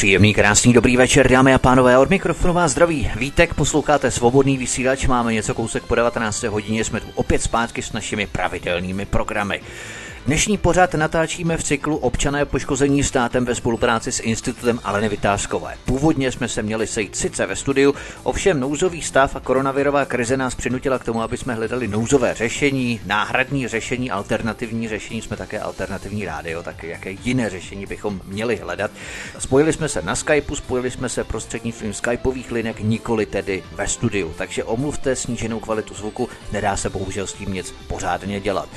Příjemný, krásný, dobrý večer, dámy a pánové, od mikrofonu vás zdraví. Vítek, posloucháte svobodný vysílač, máme něco kousek po 19. hodině, jsme tu opět zpátky s našimi pravidelnými programy. Dnešní pořad natáčíme v cyklu Občané poškození státem ve spolupráci s Institutem Aleny Vytázkové. Původně jsme se měli sejít sice ve studiu, ovšem nouzový stav a koronavirová krize nás přinutila k tomu, aby jsme hledali nouzové řešení, náhradní řešení, alternativní řešení, jsme také alternativní rádio, tak jaké jiné řešení bychom měli hledat. Spojili jsme se na Skypeu, spojili jsme se prostřednictvím Skypeových linek, nikoli tedy ve studiu, takže omluvte sníženou kvalitu zvuku, nedá se bohužel s tím nic pořádně dělat.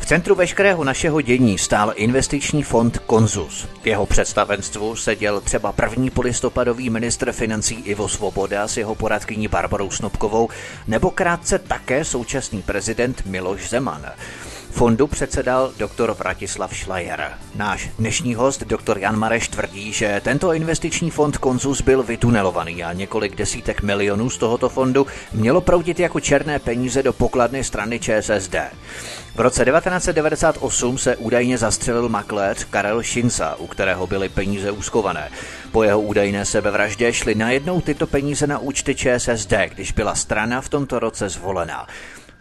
V centru veškerého našeho dění stál investiční fond Konzus. V jeho představenstvu seděl třeba první polistopadový ministr financí Ivo Svoboda s jeho poradkyní Barbarou Snobkovou nebo krátce také současný prezident Miloš Zeman. Fondu předsedal doktor Vratislav Schleier. Náš dnešní host, doktor Jan Mareš, tvrdí, že tento investiční fond Konzus byl vytunelovaný a několik desítek milionů z tohoto fondu mělo proudit jako černé peníze do pokladny strany ČSSD. V roce 1998 se údajně zastřelil makléř Karel Šinca, u kterého byly peníze úskované. Po jeho údajné sebevraždě šly najednou tyto peníze na účty ČSSD, když byla strana v tomto roce zvolená.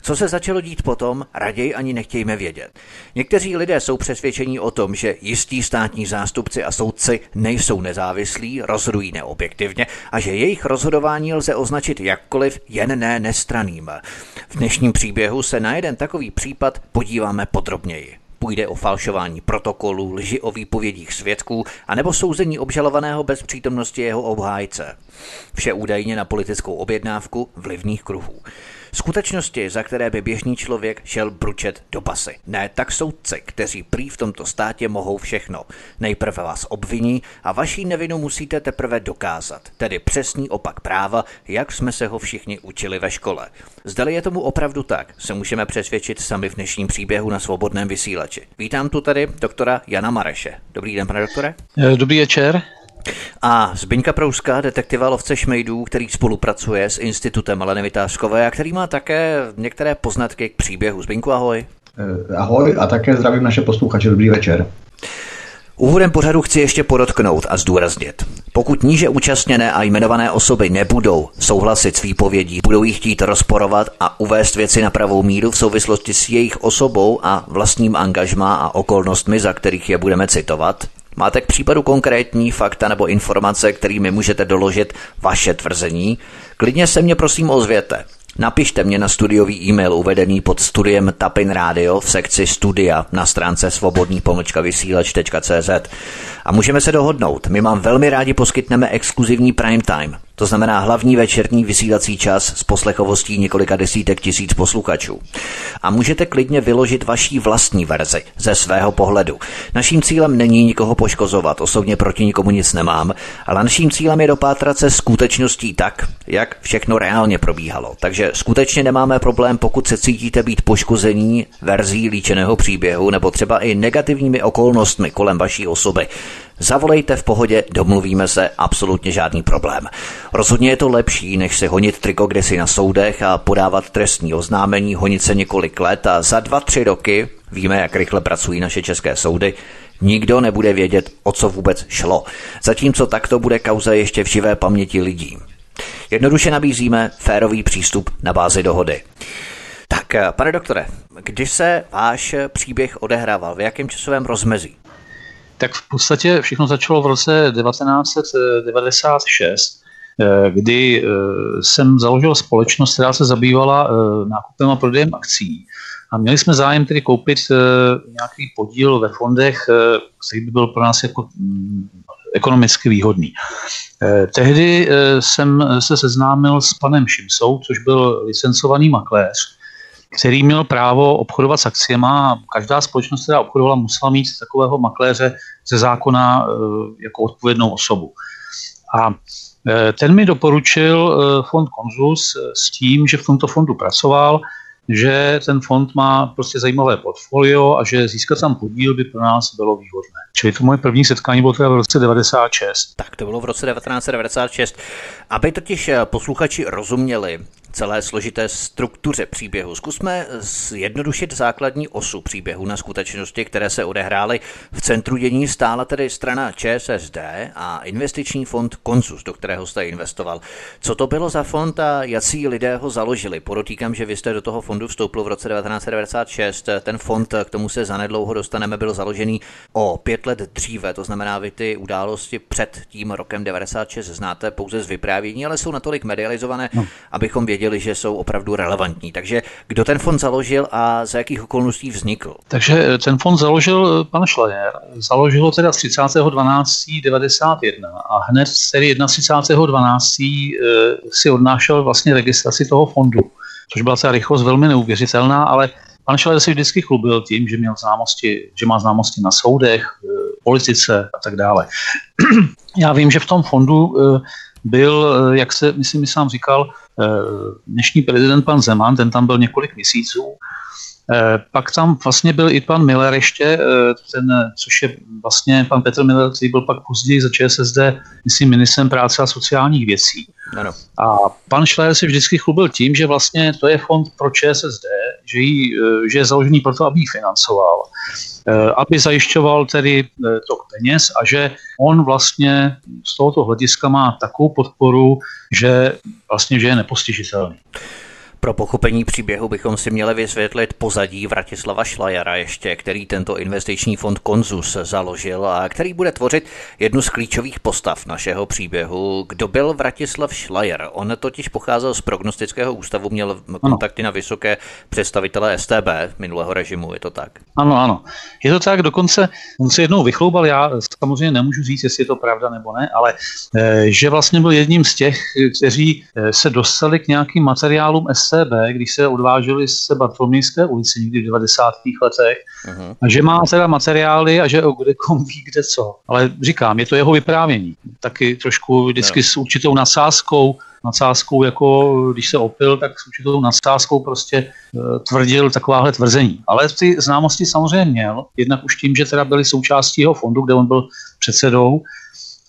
Co se začalo dít potom, raději ani nechtějme vědět. Někteří lidé jsou přesvědčení o tom, že jistí státní zástupci a soudci nejsou nezávislí, rozhodují neobjektivně a že jejich rozhodování lze označit jakkoliv, jen ne nestraným. V dnešním příběhu se na jeden takový případ podíváme podrobněji. Půjde o falšování protokolů, lži o výpovědích svědků anebo souzení obžalovaného bez přítomnosti jeho obhájce. Vše údajně na politickou objednávku vlivných kruhů. Skutečnosti, za které by běžný člověk šel bručet do basy. Ne, tak soudci, kteří prý v tomto státě mohou všechno. Nejprve vás obviní a vaší nevinu musíte teprve dokázat. Tedy přesný opak práva, jak jsme se ho všichni učili ve škole. Zdali je tomu opravdu tak, se můžeme přesvědčit sami v dnešním příběhu na svobodném vysílači. Vítám tu tady doktora Jana Mareše. Dobrý den, pane doktore. Dobrý večer. A Zbyňka Prouská, detektiva lovce šmejdů, který spolupracuje s Institutem Aleny Vytářkové a který má také některé poznatky k příběhu. Zbyňku, ahoj. Eh, ahoj a také zdravím naše posluchače. Dobrý večer. Úvodem pořadu chci ještě podotknout a zdůraznit. Pokud níže účastněné a jmenované osoby nebudou souhlasit s výpovědí, budou jí chtít rozporovat a uvést věci na pravou míru v souvislosti s jejich osobou a vlastním angažmá a okolnostmi, za kterých je budeme citovat, Máte k případu konkrétní fakta nebo informace, kterými můžete doložit vaše tvrzení? Klidně se mě prosím ozvěte. Napište mě na studiový e-mail uvedený pod studiem Tapin Radio v sekci studia na stránce svobodný vysílač.cz a můžeme se dohodnout. My vám velmi rádi poskytneme exkluzivní prime time. To znamená hlavní večerní vysílací čas s poslechovostí několika desítek tisíc posluchačů. A můžete klidně vyložit vaší vlastní verzi ze svého pohledu. Naším cílem není nikoho poškozovat, osobně proti nikomu nic nemám, ale naším cílem je dopátrat se skutečností tak, jak všechno reálně probíhalo. Takže skutečně nemáme problém, pokud se cítíte být poškození verzí líčeného příběhu nebo třeba i negativními okolnostmi kolem vaší osoby. Zavolejte v pohodě, domluvíme se, absolutně žádný problém. Rozhodně je to lepší, než se honit triko kdesi na soudech a podávat trestní oznámení, honit se několik let a za dva, tři roky, víme, jak rychle pracují naše české soudy, nikdo nebude vědět, o co vůbec šlo. Zatímco takto bude kauza ještě v živé paměti lidí. Jednoduše nabízíme férový přístup na bázi dohody. Tak, pane doktore, kdy se váš příběh odehrával, v jakém časovém rozmezí? Tak v podstatě všechno začalo v roce 1996, eh, kdy eh, jsem založil společnost, která se zabývala eh, nákupem a prodejem akcí. A měli jsme zájem tedy koupit nějaký podíl ve fondech, který by byl pro nás jako mm, ekonomicky výhodný. Tehdy jsem se seznámil s panem Šimsou, což byl licencovaný makléř, který měl právo obchodovat s akciemi. Každá společnost, která obchodovala, musela mít takového makléře ze zákona eh, jako odpovědnou osobu. A eh, ten mi doporučil fond Konzus s tím, že v tomto fondu pracoval, že ten fond má prostě zajímavé portfolio a že získat tam podíl by pro nás bylo výhodné. Čili to moje první setkání bylo teda v roce 96. Tak to bylo v roce 1996. Aby totiž posluchači rozuměli, celé složité struktuře příběhu. Zkusme zjednodušit základní osu příběhu na skutečnosti, které se odehrály. V centru dění stála tedy strana ČSSD a investiční fond Konzus, do kterého jste investoval. Co to bylo za fond a jací lidé ho založili? Podotýkám, že vy jste do toho fondu vstoupil v roce 1996. Ten fond, k tomu se zanedlouho dostaneme, byl založený o pět let dříve, to znamená, vy ty události před tím rokem 96 znáte pouze z vyprávění, ale jsou natolik medializované, no. abychom věděli, že jsou opravdu relevantní. Takže kdo ten fond založil a za jakých okolností vznikl? Takže eh, ten fond založil eh, pan. Založil ho teda 30.12.91 a hned tedy 31.12. Eh, si odnášel vlastně registraci toho fondu, což byla ta rychlost velmi neuvěřitelná, ale Pan Schleyer si vždycky chlubil tím, že měl známosti, že má známosti na soudech, politice a tak dále. Já vím, že v tom fondu byl, jak se, myslím, sám říkal, Eh, dnešní prezident pan Zeman, ten tam byl několik měsíců. Eh, pak tam vlastně byl i pan Miller ještě, eh, ten, což je vlastně pan Petr Miller, který byl pak později za ČSSD, myslím, ministrem práce a sociálních věcí. Ano. A pan Schleier si vždycky chlubil tím, že vlastně to je fond pro ČSSD, že, jí, že je založený proto, aby ji financoval. Eh, aby zajišťoval tedy eh, tok peněz a že on vlastně z tohoto hlediska má takovou podporu, že vlastně že je nepostižitelný. Pro pochopení příběhu bychom si měli vysvětlit pozadí Vratislava Šlajara ještě, který tento investiční fond Konzus založil a který bude tvořit jednu z klíčových postav našeho příběhu. Kdo byl Vratislav Šlajer? On totiž pocházel z prognostického ústavu, měl kontakty na vysoké představitele STB minulého režimu, je to tak? Ano, ano. Je to tak, dokonce on se jednou vychloubal, já samozřejmě nemůžu říct, jestli je to pravda nebo ne, ale eh, že vlastně byl jedním z těch, kteří eh, se dostali k nějakým materiálům STB SCB, když se odváželi z Bartolomejské ulici někdy v 90. letech, uh-huh. a že má teda materiály a že o kde kom ví kde co. Ale říkám, je to jeho vyprávění. Taky trošku vždycky no. s určitou nasázkou, nadsázkou, jako když se opil, tak s určitou nadsázkou prostě e, tvrdil takováhle tvrzení. Ale ty známosti samozřejmě měl, jednak už tím, že teda byli součástí jeho fondu, kde on byl předsedou,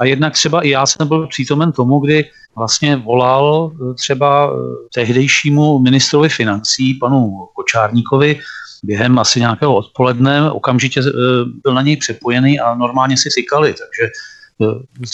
a jednak třeba i já jsem byl přítomen tomu, kdy vlastně volal eh, třeba eh, tehdejšímu ministrovi financí, panu Kočárníkovi, během asi nějakého odpoledne, okamžitě eh, byl na něj přepojený a normálně si cykali, takže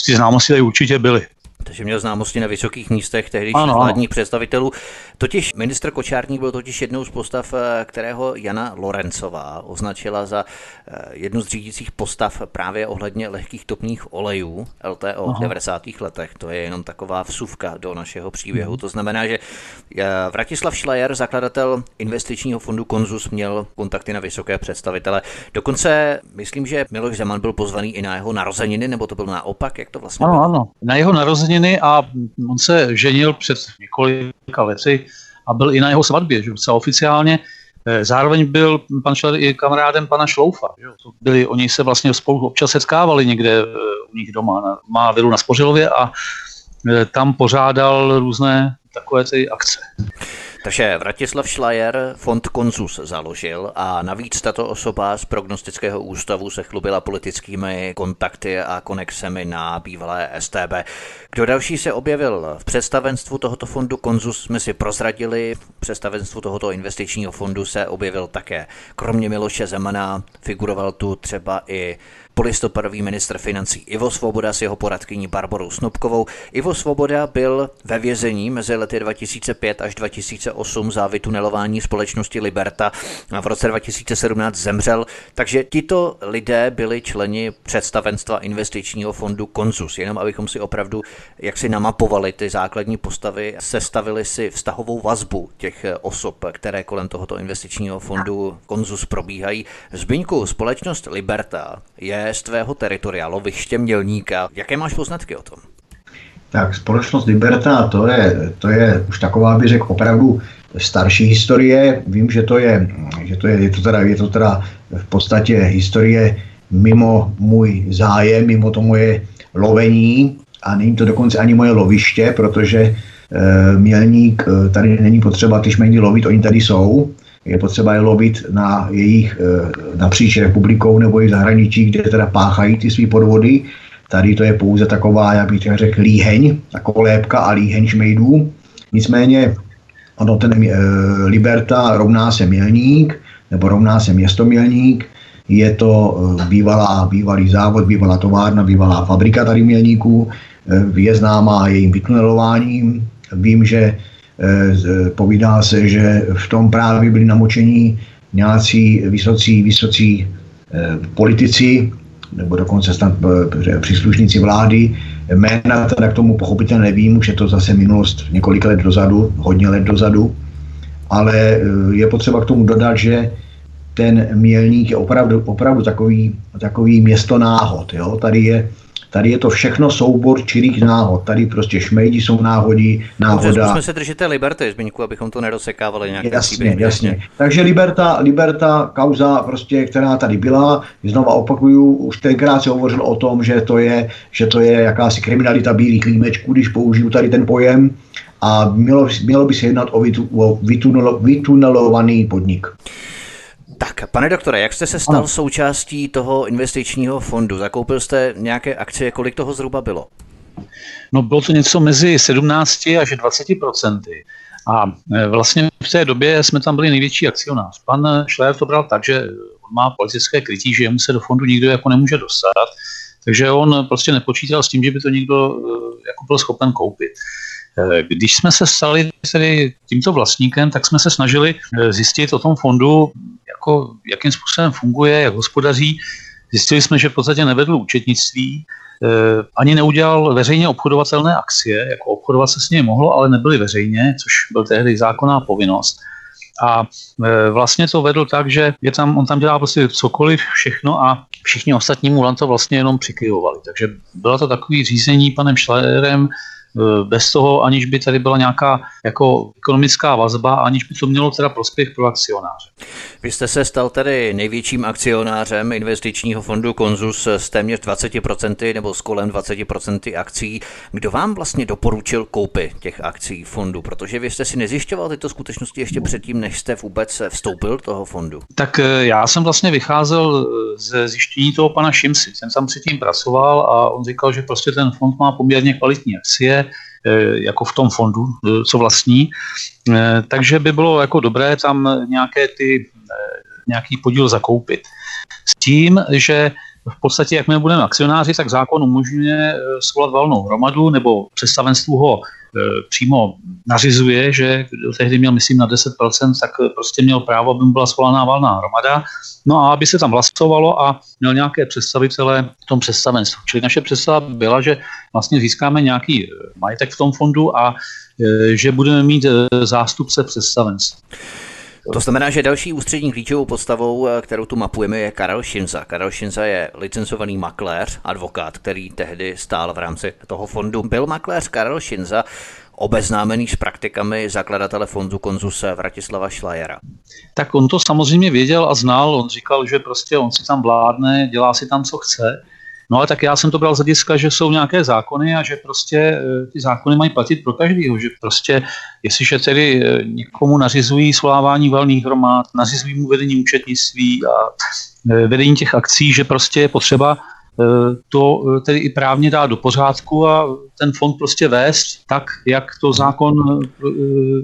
ty známosti tady určitě byly. Takže měl známosti na vysokých místech tehdejších vládních představitelů. Totiž ministr Kočárník byl totiž jednou z postav, eh, kterého Jana Lorencová označila za eh, jednu z řídících postav právě ohledně lehkých topných olejů LTO v 90. letech. To je jenom taková vsuvka do našeho příběhu. Mhm. To znamená, že eh, Vratislav Schleier, zakladatel investičního fondu Konzus, měl kontakty na vysoké představitele. Dokonce myslím, že Miloš Zeman byl pozvaný i na jeho narozeniny, nebo to bylo naopak, jak to vlastně Ano, bylo? ano. Na jeho narozeniny a on se ženil před několika lety a byl i na jeho svatbě, že docela oficiálně. Eh, zároveň byl pan Šler i kamarádem pana Šloufa. Že? Byli, oni se vlastně spolu občas setkávali někde eh, u nich doma. Na, má vilu na Spořilově a eh, tam pořádal různé takové ty akce. Takže Vratislav Schleier fond Konzus založil a navíc tato osoba z prognostického ústavu se chlubila politickými kontakty a konexemi na bývalé STB. Kdo další se objevil v představenstvu tohoto fondu Konzus, jsme si prozradili. V představenstvu tohoto investičního fondu se objevil také. Kromě Miloše Zemana figuroval tu třeba i polistopadový ministr financí Ivo Svoboda s jeho poradkyní Barborou Snobkovou. Ivo Svoboda byl ve vězení mezi lety 2005 až 2008 za vytunelování společnosti Liberta a v roce 2017 zemřel, takže tito lidé byli členi představenstva investičního fondu Konzus, jenom abychom si opravdu jak si namapovali ty základní postavy, sestavili si vztahovou vazbu těch osob, které kolem tohoto investičního fondu Konzus probíhají. Zbyňku, společnost Liberta je z tvého teritoria, loviště Mělníka. Jaké máš poznatky o tom? Tak společnost Liberta, to je, to je už taková, bych řekl, opravdu starší historie. Vím, že to je, že to je, je to teda, je to teda v podstatě historie mimo můj zájem, mimo to moje lovení a není to dokonce ani moje loviště, protože e, mělník e, tady není potřeba ty šmejdy lovit, oni tady jsou. Je potřeba je lovit na jejich e, napříč republikou nebo i zahraničí, kde teda páchají ty své podvody. Tady to je pouze taková, jak bych řekl, líheň, taková lépka a líheň šmejdů. Nicméně ono ten e, Liberta rovná se mělník, nebo rovná se město mělník, je to eh, bývalá, bývalý závod, bývalá továrna, bývalá fabrika tady mělníků, eh, je známá jejím vytunelováním. Vím, že eh, povídá se, že v tom právě byli namočení nějací vysocí, vysocí politici, nebo dokonce snad příslušníci vlády. Jména teda k tomu pochopitelně nevím, už je to zase minulost několik let dozadu, hodně let dozadu, ale je potřeba k tomu dodat, že ten mělník je opravdu, opravdu takový, takový město náhod. Jo? Tady, je, tady je to všechno soubor čirých náhod. Tady prostě šmejdi jsou náhodí, náhoda. Musíme se držet té Liberty, Zbyňku, abychom to nedosekávali nějak. Jasně, jasně. jasně. Takže Liberta, Liberta, kauza, prostě, která tady byla, znova opakuju, už tenkrát se hovořil o tom, že to je, že to je jakási kriminalita bílých klímečků, když použiju tady ten pojem, a mělo, mělo by se jednat o, vytu, o vytunelovaný podnik. Tak, pane doktore, jak jste se stal ano. součástí toho investičního fondu? Zakoupil jste nějaké akcie, kolik toho zhruba bylo? No bylo to něco mezi 17 až 20 procenty. A e, vlastně v té době jsme tam byli největší akcionář. Pan Schleier to bral tak, že on má politické krytí, že mu se do fondu nikdo jako nemůže dostat, takže on prostě nepočítal s tím, že by to někdo e, jako byl schopen koupit. E, když jsme se stali tedy tímto vlastníkem, tak jsme se snažili zjistit o tom fondu, jako, jakým způsobem funguje, jak hospodaří. Zjistili jsme, že v podstatě nevedl účetnictví, eh, ani neudělal veřejně obchodovatelné akcie, jako obchodovat se s nimi mohlo, ale nebyly veřejně, což byl tehdy zákonná povinnost. A eh, vlastně to vedl tak, že je tam, on tam dělá prostě cokoliv, všechno a všichni ostatní mu to vlastně jenom přikyvovali. Takže bylo to takový řízení panem Eh, bez toho, aniž by tady byla nějaká jako ekonomická vazba, aniž by to mělo teda prospěch pro akcionáře. Vy jste se stal tedy největším akcionářem investičního fondu Konzus s téměř 20% nebo s kolem 20% akcí. Kdo vám vlastně doporučil koupy těch akcí fondu? Protože vy jste si nezjišťoval tyto skutečnosti ještě předtím, než jste vůbec vstoupil do toho fondu. Tak eh, já jsem vlastně vycházel eh, ze zjištění toho pana Šimsi. Jsem tam předtím pracoval a on říkal, že prostě ten fond má poměrně kvalitní akcie, Eh, jako v tom fondu, eh, co vlastní. Eh, takže by bylo jako dobré tam nějaké ty, nějaký podíl zakoupit. S tím, že v podstatě, jak my budeme akcionáři, tak zákon umožňuje svolat valnou hromadu, nebo představenstvu ho přímo nařizuje, že tehdy měl, myslím, na 10%, tak prostě měl právo, aby mu byla svolaná valná hromada. No a aby se tam hlasovalo a měl nějaké představitele v tom představenstvu. Čili naše představa byla, že vlastně získáme nějaký majetek v tom fondu a že budeme mít zástupce představenství. To znamená, že další ústřední klíčovou postavou, kterou tu mapujeme, je Karel Šinza. Karel Šinza je licencovaný makléř, advokát, který tehdy stál v rámci toho fondu. Byl makléř Karel Šinza obeznámený s praktikami zakladatele fondu konzuse Vratislava Šlajera? Tak on to samozřejmě věděl a znal. On říkal, že prostě on si tam vládne, dělá si tam, co chce. No ale tak já jsem to bral z hlediska, že jsou nějaké zákony a že prostě e, ty zákony mají platit pro každého, že prostě jestliže tedy e, někomu nařizují svolávání valných hromad, nařizují mu vedení účetnictví a e, vedení těch akcí, že prostě je potřeba Eh, to eh, tedy i právně dá do pořádku a ten fond prostě vést tak, jak to zákon eh,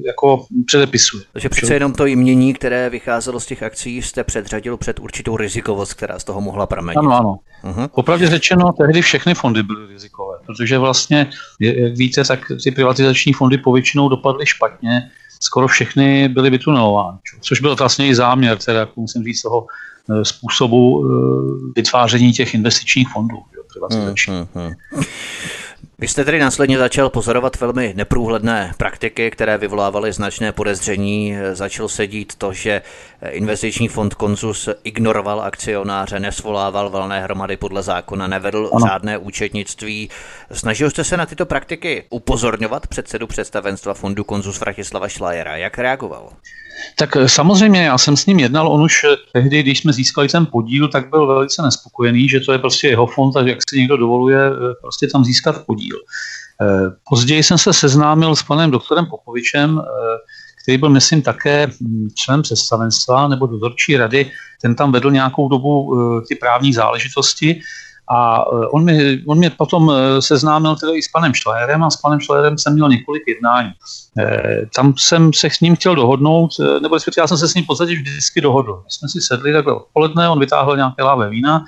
jako předepisuje. Takže přece jenom to jmění, které vycházelo z těch akcí, jste předřadil před určitou rizikovost, která z toho mohla pramenit. Ano, ano. Uh-huh. Popravdě řečeno, tehdy všechny fondy byly rizikové, protože vlastně, jak víte, tak ty privatizační fondy povětšinou dopadly špatně, skoro všechny byly vytunelovány, což byl vlastně i záměr, teda, jak musím říct, toho Eh, způsobu eh, vytváření těch investičních fondů. Jo, hmm, hmm, hmm. Vy jste tedy následně začal pozorovat velmi neprůhledné praktiky, které vyvolávaly značné podezření. Začal se dít to, že investiční fond Konzus ignoroval akcionáře, nesvolával valné hromady podle zákona, nevedl ano. žádné účetnictví. Snažil jste se na tyto praktiky upozorňovat předsedu představenstva fondu Konzus Vratislava Šlajera. Jak reagoval? Tak eh, samozřejmě já jsem s ním jednal, on už eh, tehdy, když jsme získali ten podíl, tak byl velice nespokojený, že to je prostě jeho fond a jak si někdo dovoluje eh, prostě tam získat podíl. Později jsem se seznámil s panem doktorem Popovičem, který byl, myslím, také hm, členem představenstva nebo dozorčí rady, ten tam vedl nějakou dobu ty právní záležitosti a on mě, on mě potom seznámil tedy i s panem Šlajerem a s panem Šlajerem jsem měl několik jednání. Eh, tam jsem se s ním chtěl dohodnout, eh, nebo respektive já jsem se s ním v podstatě vždycky dohodl. My jsme si sedli takhle odpoledne, on vytáhl nějaké láve vína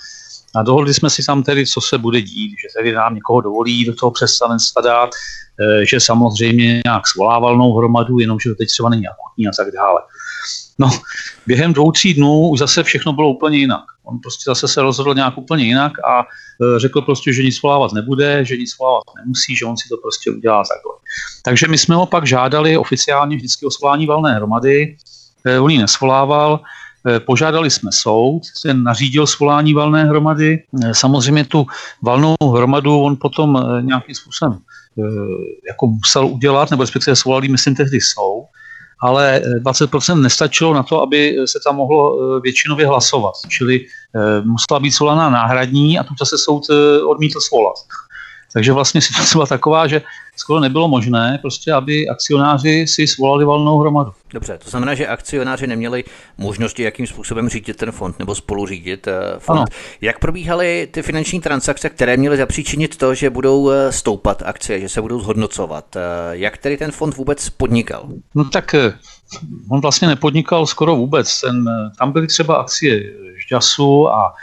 a dohodli jsme si tam tedy, co se bude dít, že tedy nám někoho dovolí do toho představenstva dát, eh, že samozřejmě nějak svolá valnou hromadu, jenomže to teď třeba není akutní a tak dále. No, během dvou, tří dnů už zase všechno bylo úplně jinak. On prostě zase se rozhodl nějak úplně jinak a e, řekl prostě, že nic svolávat nebude, že nic svolávat nemusí, že on si to prostě udělá takhle. Takže my jsme ho pak žádali oficiálně vždycky o svolání valné hromady, e, on ji nesvolával, e, Požádali jsme soud, ten nařídil svolání valné hromady. Samozřejmě tu valnou hromadu on potom nějakým způsobem jako musel udělat, nebo respektive svolali, myslím, tehdy soud ale 20% eh, nestačilo na to, aby se tam mohlo eh, většinově hlasovat. Čili eh, musela být svolaná náhradní a tu se soud odmítl svolat. Takže vlastně situace byla taková, že skoro nebylo možné, prostě, aby akcionáři si svolali valnou hromadu. Dobře, to znamená, že akcionáři neměli možnosti, jakým způsobem řídit ten fond nebo spoluřídit fond. Ano. Jak probíhaly ty finanční transakce, které měly zapříčinit to, že budou stoupat akcie, že se budou zhodnocovat? Jak tedy ten fond vůbec podnikal? No tak on vlastně nepodnikal skoro vůbec. Ten, tam byly třeba akcie Žďasu a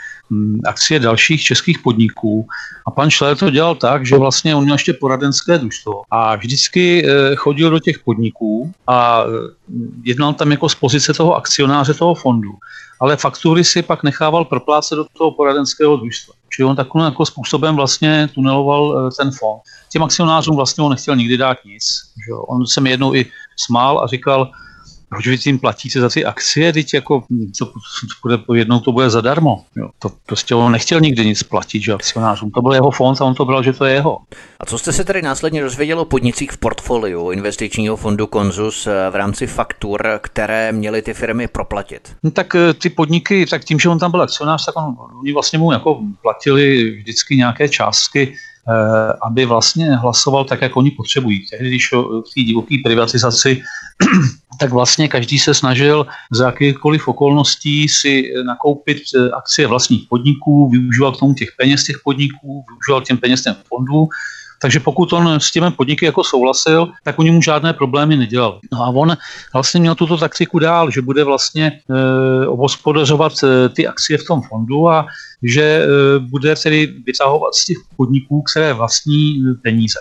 akcie dalších českých podniků. A pan Šler to dělal tak, že vlastně on měl ještě poradenské družstvo a vždycky eh, chodil do těch podniků a eh, jednal tam jako z pozice toho akcionáře toho fondu. Ale faktury si pak nechával proplácet do toho poradenského družstva. Čili on takovým jako způsobem vlastně tuneloval eh, ten fond. Těm akcionářům vlastně on nechtěl nikdy dát nic. Že? On se mi jednou i smál a říkal, proč vy tím platíte za ty akcie, teď jako to, bude, jednou to bude zadarmo. Jo. To prostě on nechtěl nikdy nic platit, že akcionářům. To byl jeho fond a on to bral, že to je jeho. A co jste se tedy následně dozvěděl o podnicích v portfoliu investičního fondu Konzus eh, v rámci faktur, které měly ty firmy proplatit? No, tak eh, ty podniky, tak tím, že on tam byl akcionář, tak on, oni vlastně mu jako platili vždycky nějaké částky, aby vlastně hlasoval tak, jak oni potřebují. Tehdy, když v té divoké privatizaci tak vlastně každý se snažil za jakýchkoliv okolností si nakoupit eh, akcie vlastních podniků, využíval k tomu těch peněz těch podniků, využíval těm peněz ten fondů, takže pokud on s těmi podniky jako souhlasil, tak oni mu žádné problémy nedělal. No a on vlastně měl tuto taktiku dál, že bude vlastně e, obospodařovat e, ty akcie v tom fondu a že e, bude tedy vytahovat z těch podniků, které vlastní peníze.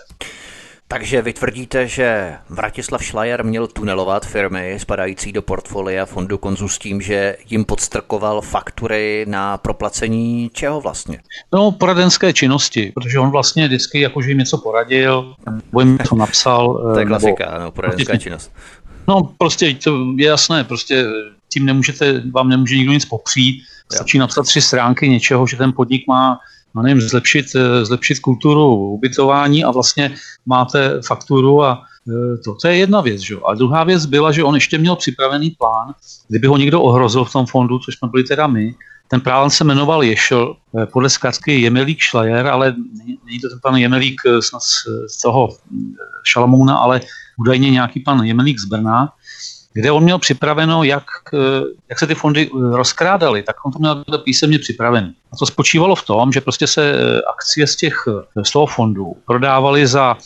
Takže vy tvrdíte, že Vratislav Šlajer měl tunelovat firmy spadající do portfolia fondu Konzu s tím, že jim podstrkoval faktury na proplacení čeho vlastně? No, poradenské činnosti, protože on vlastně vždycky jakože jim něco poradil, nebo jim něco napsal. to je klasika, nebo, no, poradenská prostě, činnost. No, prostě to je jasné, prostě tím nemůžete, vám nemůže nikdo nic popřít, stačí napsat tři stránky něčeho, že ten podnik má no nevím, zlepšit, eh, zlepšit kulturu ubytování a vlastně máte fakturu a eh, to, to je jedna věc. Že? A druhá věc byla, že on ještě měl připravený plán, kdyby ho někdo ohrozil v tom fondu, což jsme byli teda my, ten plán se jmenoval Ješel, eh, podle zkratky Jemelík Šlajer, ale není to ten pan Jemelík z toho Šalamouna, ale údajně nějaký pan Jemelík z Brna kde on měl připraveno, jak, eh, jak se ty fondy eh, rozkrádaly, tak on to měl písemně připravený. A to spočívalo v tom, že prostě se eh, akcie z, těch, z toho fondu prodávaly za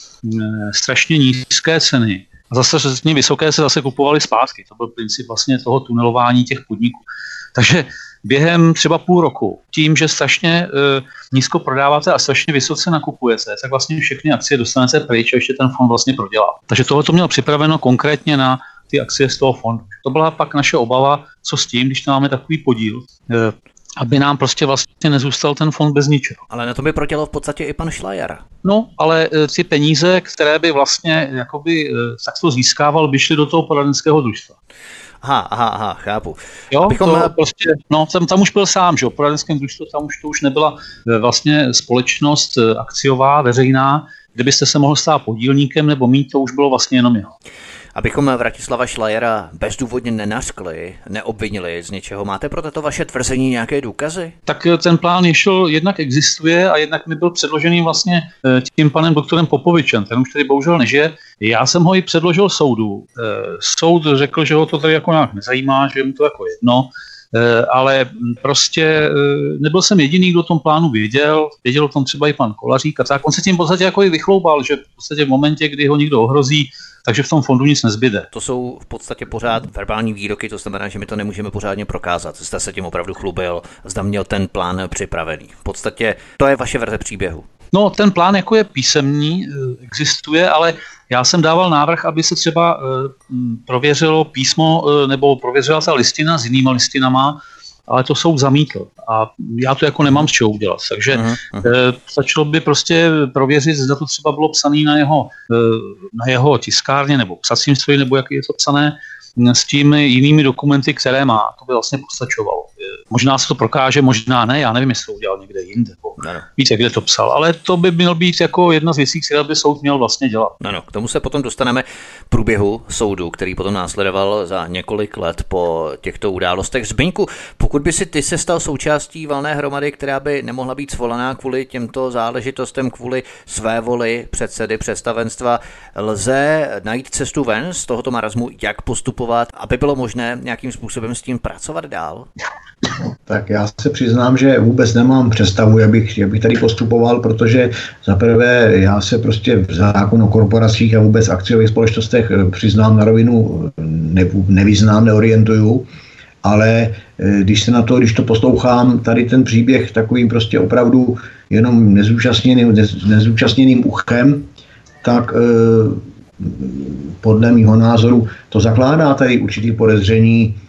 strašně nízké ceny a zase strašně vysoké se zase kupovaly zpátky. To byl princip vlastně toho tunelování těch podniků. Takže během třeba půl roku, tím, že strašně nízko prodáváte a strašně vysoce nakupujete, tak vlastně všechny akcie dostanete pryč a ještě ten fond vlastně prodělá. Takže tohle to mělo připraveno konkrétně na ty akcie z toho fondu. To byla pak naše obava, co s tím, když tam máme takový podíl. E, aby nám prostě vlastně nezůstal ten fond bez ničeho. Ale na to by protělo v podstatě i pan Schleier. No, ale e, ty peníze, které by vlastně jakoby e, takto získával, by šly do toho poradenského družstva. Aha, aha, aha, chápu. Jo, Abychom... to prostě, no, tam, tam už byl sám, že jo, poradenském družstvu, tam už to už nebyla vlastně společnost akciová, veřejná, kde byste se mohl stát podílníkem nebo mít, to už bylo vlastně jenom jeho. Abychom Vratislava Šlajera bezdůvodně nenaskli, neobvinili z něčeho, máte pro tato vaše tvrzení nějaké důkazy? Tak eh, ten plán ještě jednak existuje a jednak mi byl předložený vlastně eh, tím panem doktorem Popovičem, ten už tady bohužel nežije. Já jsem ho i předložil soudu. Eh, soud řekl, že ho to tady jako nějak nezajímá, že mu to jako jedno, ale prostě nebyl jsem jediný, kdo o tom plánu věděl, věděl o tom třeba i pan Kolařík a tak. On se tím v podstatě jako i vychloubal, že v podstatě v momentě, kdy ho někdo ohrozí, takže v tom fondu nic nezbyde. To jsou v podstatě pořád verbální výroky, to znamená, že my to nemůžeme pořádně prokázat. Jste se tím opravdu chlubil, zda měl ten plán připravený. V podstatě to je vaše verze příběhu. No, ten plán jako je písemný, eh, existuje, ale já jsem dával návrh, aby se třeba eh, prověřilo písmo eh, nebo prověřila ta listina s jinýma listinama, ale to soud zamítl a já to jako nemám z čeho udělat. Takže uh-huh. E, stačilo by prostě prověřit, zda to třeba bylo psané na jeho, na jeho tiskárně nebo psacím stroji, nebo jak je to psané, s těmi jinými dokumenty, které má. To by vlastně postačovalo. Možná se to prokáže, možná ne, já nevím, jestli to udělal někde jinde. Nebo více, kde to psal, ale to by měl být jako jedna z věcí, které by soud měl vlastně dělat. Ano, k tomu se potom dostaneme v průběhu soudu, který potom následoval za několik let po těchto událostech. Zbyňku, pokud by si ty se stal součástí valné hromady, která by nemohla být svolaná kvůli těmto záležitostem, kvůli své voli předsedy představenstva, lze najít cestu ven z tohoto marazmu, jak postupovat, aby bylo možné nějakým způsobem s tím pracovat dál? Tak já se přiznám, že vůbec nemám představu, jak bych, jak bych tady postupoval, protože za prvé já se prostě v zákonu o korporacích a vůbec akciových společnostech eh, přiznám na rovinu, ne, nevyznám, neorientuju, ale eh, když se na to, když to poslouchám, tady ten příběh takovým prostě opravdu jenom nezúčastněným, nezúčastněným uchem, tak eh, podle mého názoru to zakládá tady určitý podezření, Eh,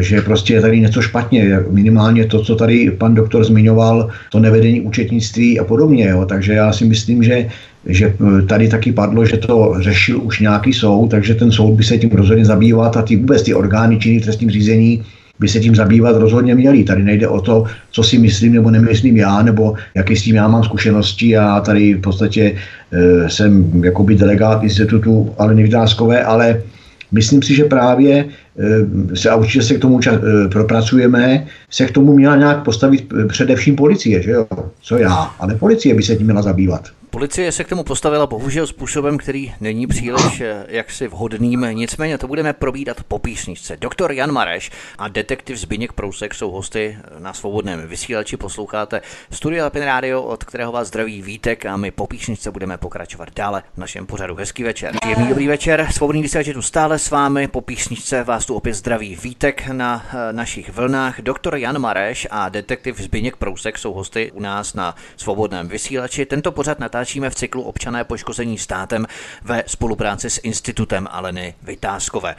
že prostě je tady něco špatně. Minimálně to, co tady pan doktor zmiňoval, to nevedení účetnictví a podobně. Jo. Takže já si myslím, že že tady taky padlo, že to řešil už nějaký soud, takže ten soud by se tím rozhodně zabývat a ty vůbec ty orgány činný trestním řízení by se tím zabývat rozhodně měli. Tady nejde o to, co si myslím nebo nemyslím já, nebo jaký s tím já mám zkušenosti. Já tady v podstatě e, jsem jakoby delegát institutu Aleny Vydázkové, ale myslím si, že právě Eh, se a určitě se k tomu čas, eh, propracujeme, se k tomu měla nějak postavit eh, především policie, že jo? Co já, ale policie by se tím měla zabývat. Policie se k tomu postavila bohužel způsobem, který není příliš jaksi vhodným, nicméně to budeme probídat po písničce. Doktor Jan Mareš a detektiv Zbigněk Prousek jsou hosty na svobodném vysílači. Posloucháte Studio Lapin Radio, od kterého vás zdraví Vítek a my po písničce budeme pokračovat dále v našem pořadu. Hezký večer. Příjemný dobrý večer, svobodný vysílač je tu stále s vámi. Po písničce vás tu opět zdraví Vítek na eh, našich vlnách. Doktor Jan Mareš a detektiv Zbigněk Prousek jsou hosty u nás na svobodném vysílači. Tento pořad natáčíme v cyklu Občané poškození státem ve spolupráci s Institutem Aleny Vytázkové.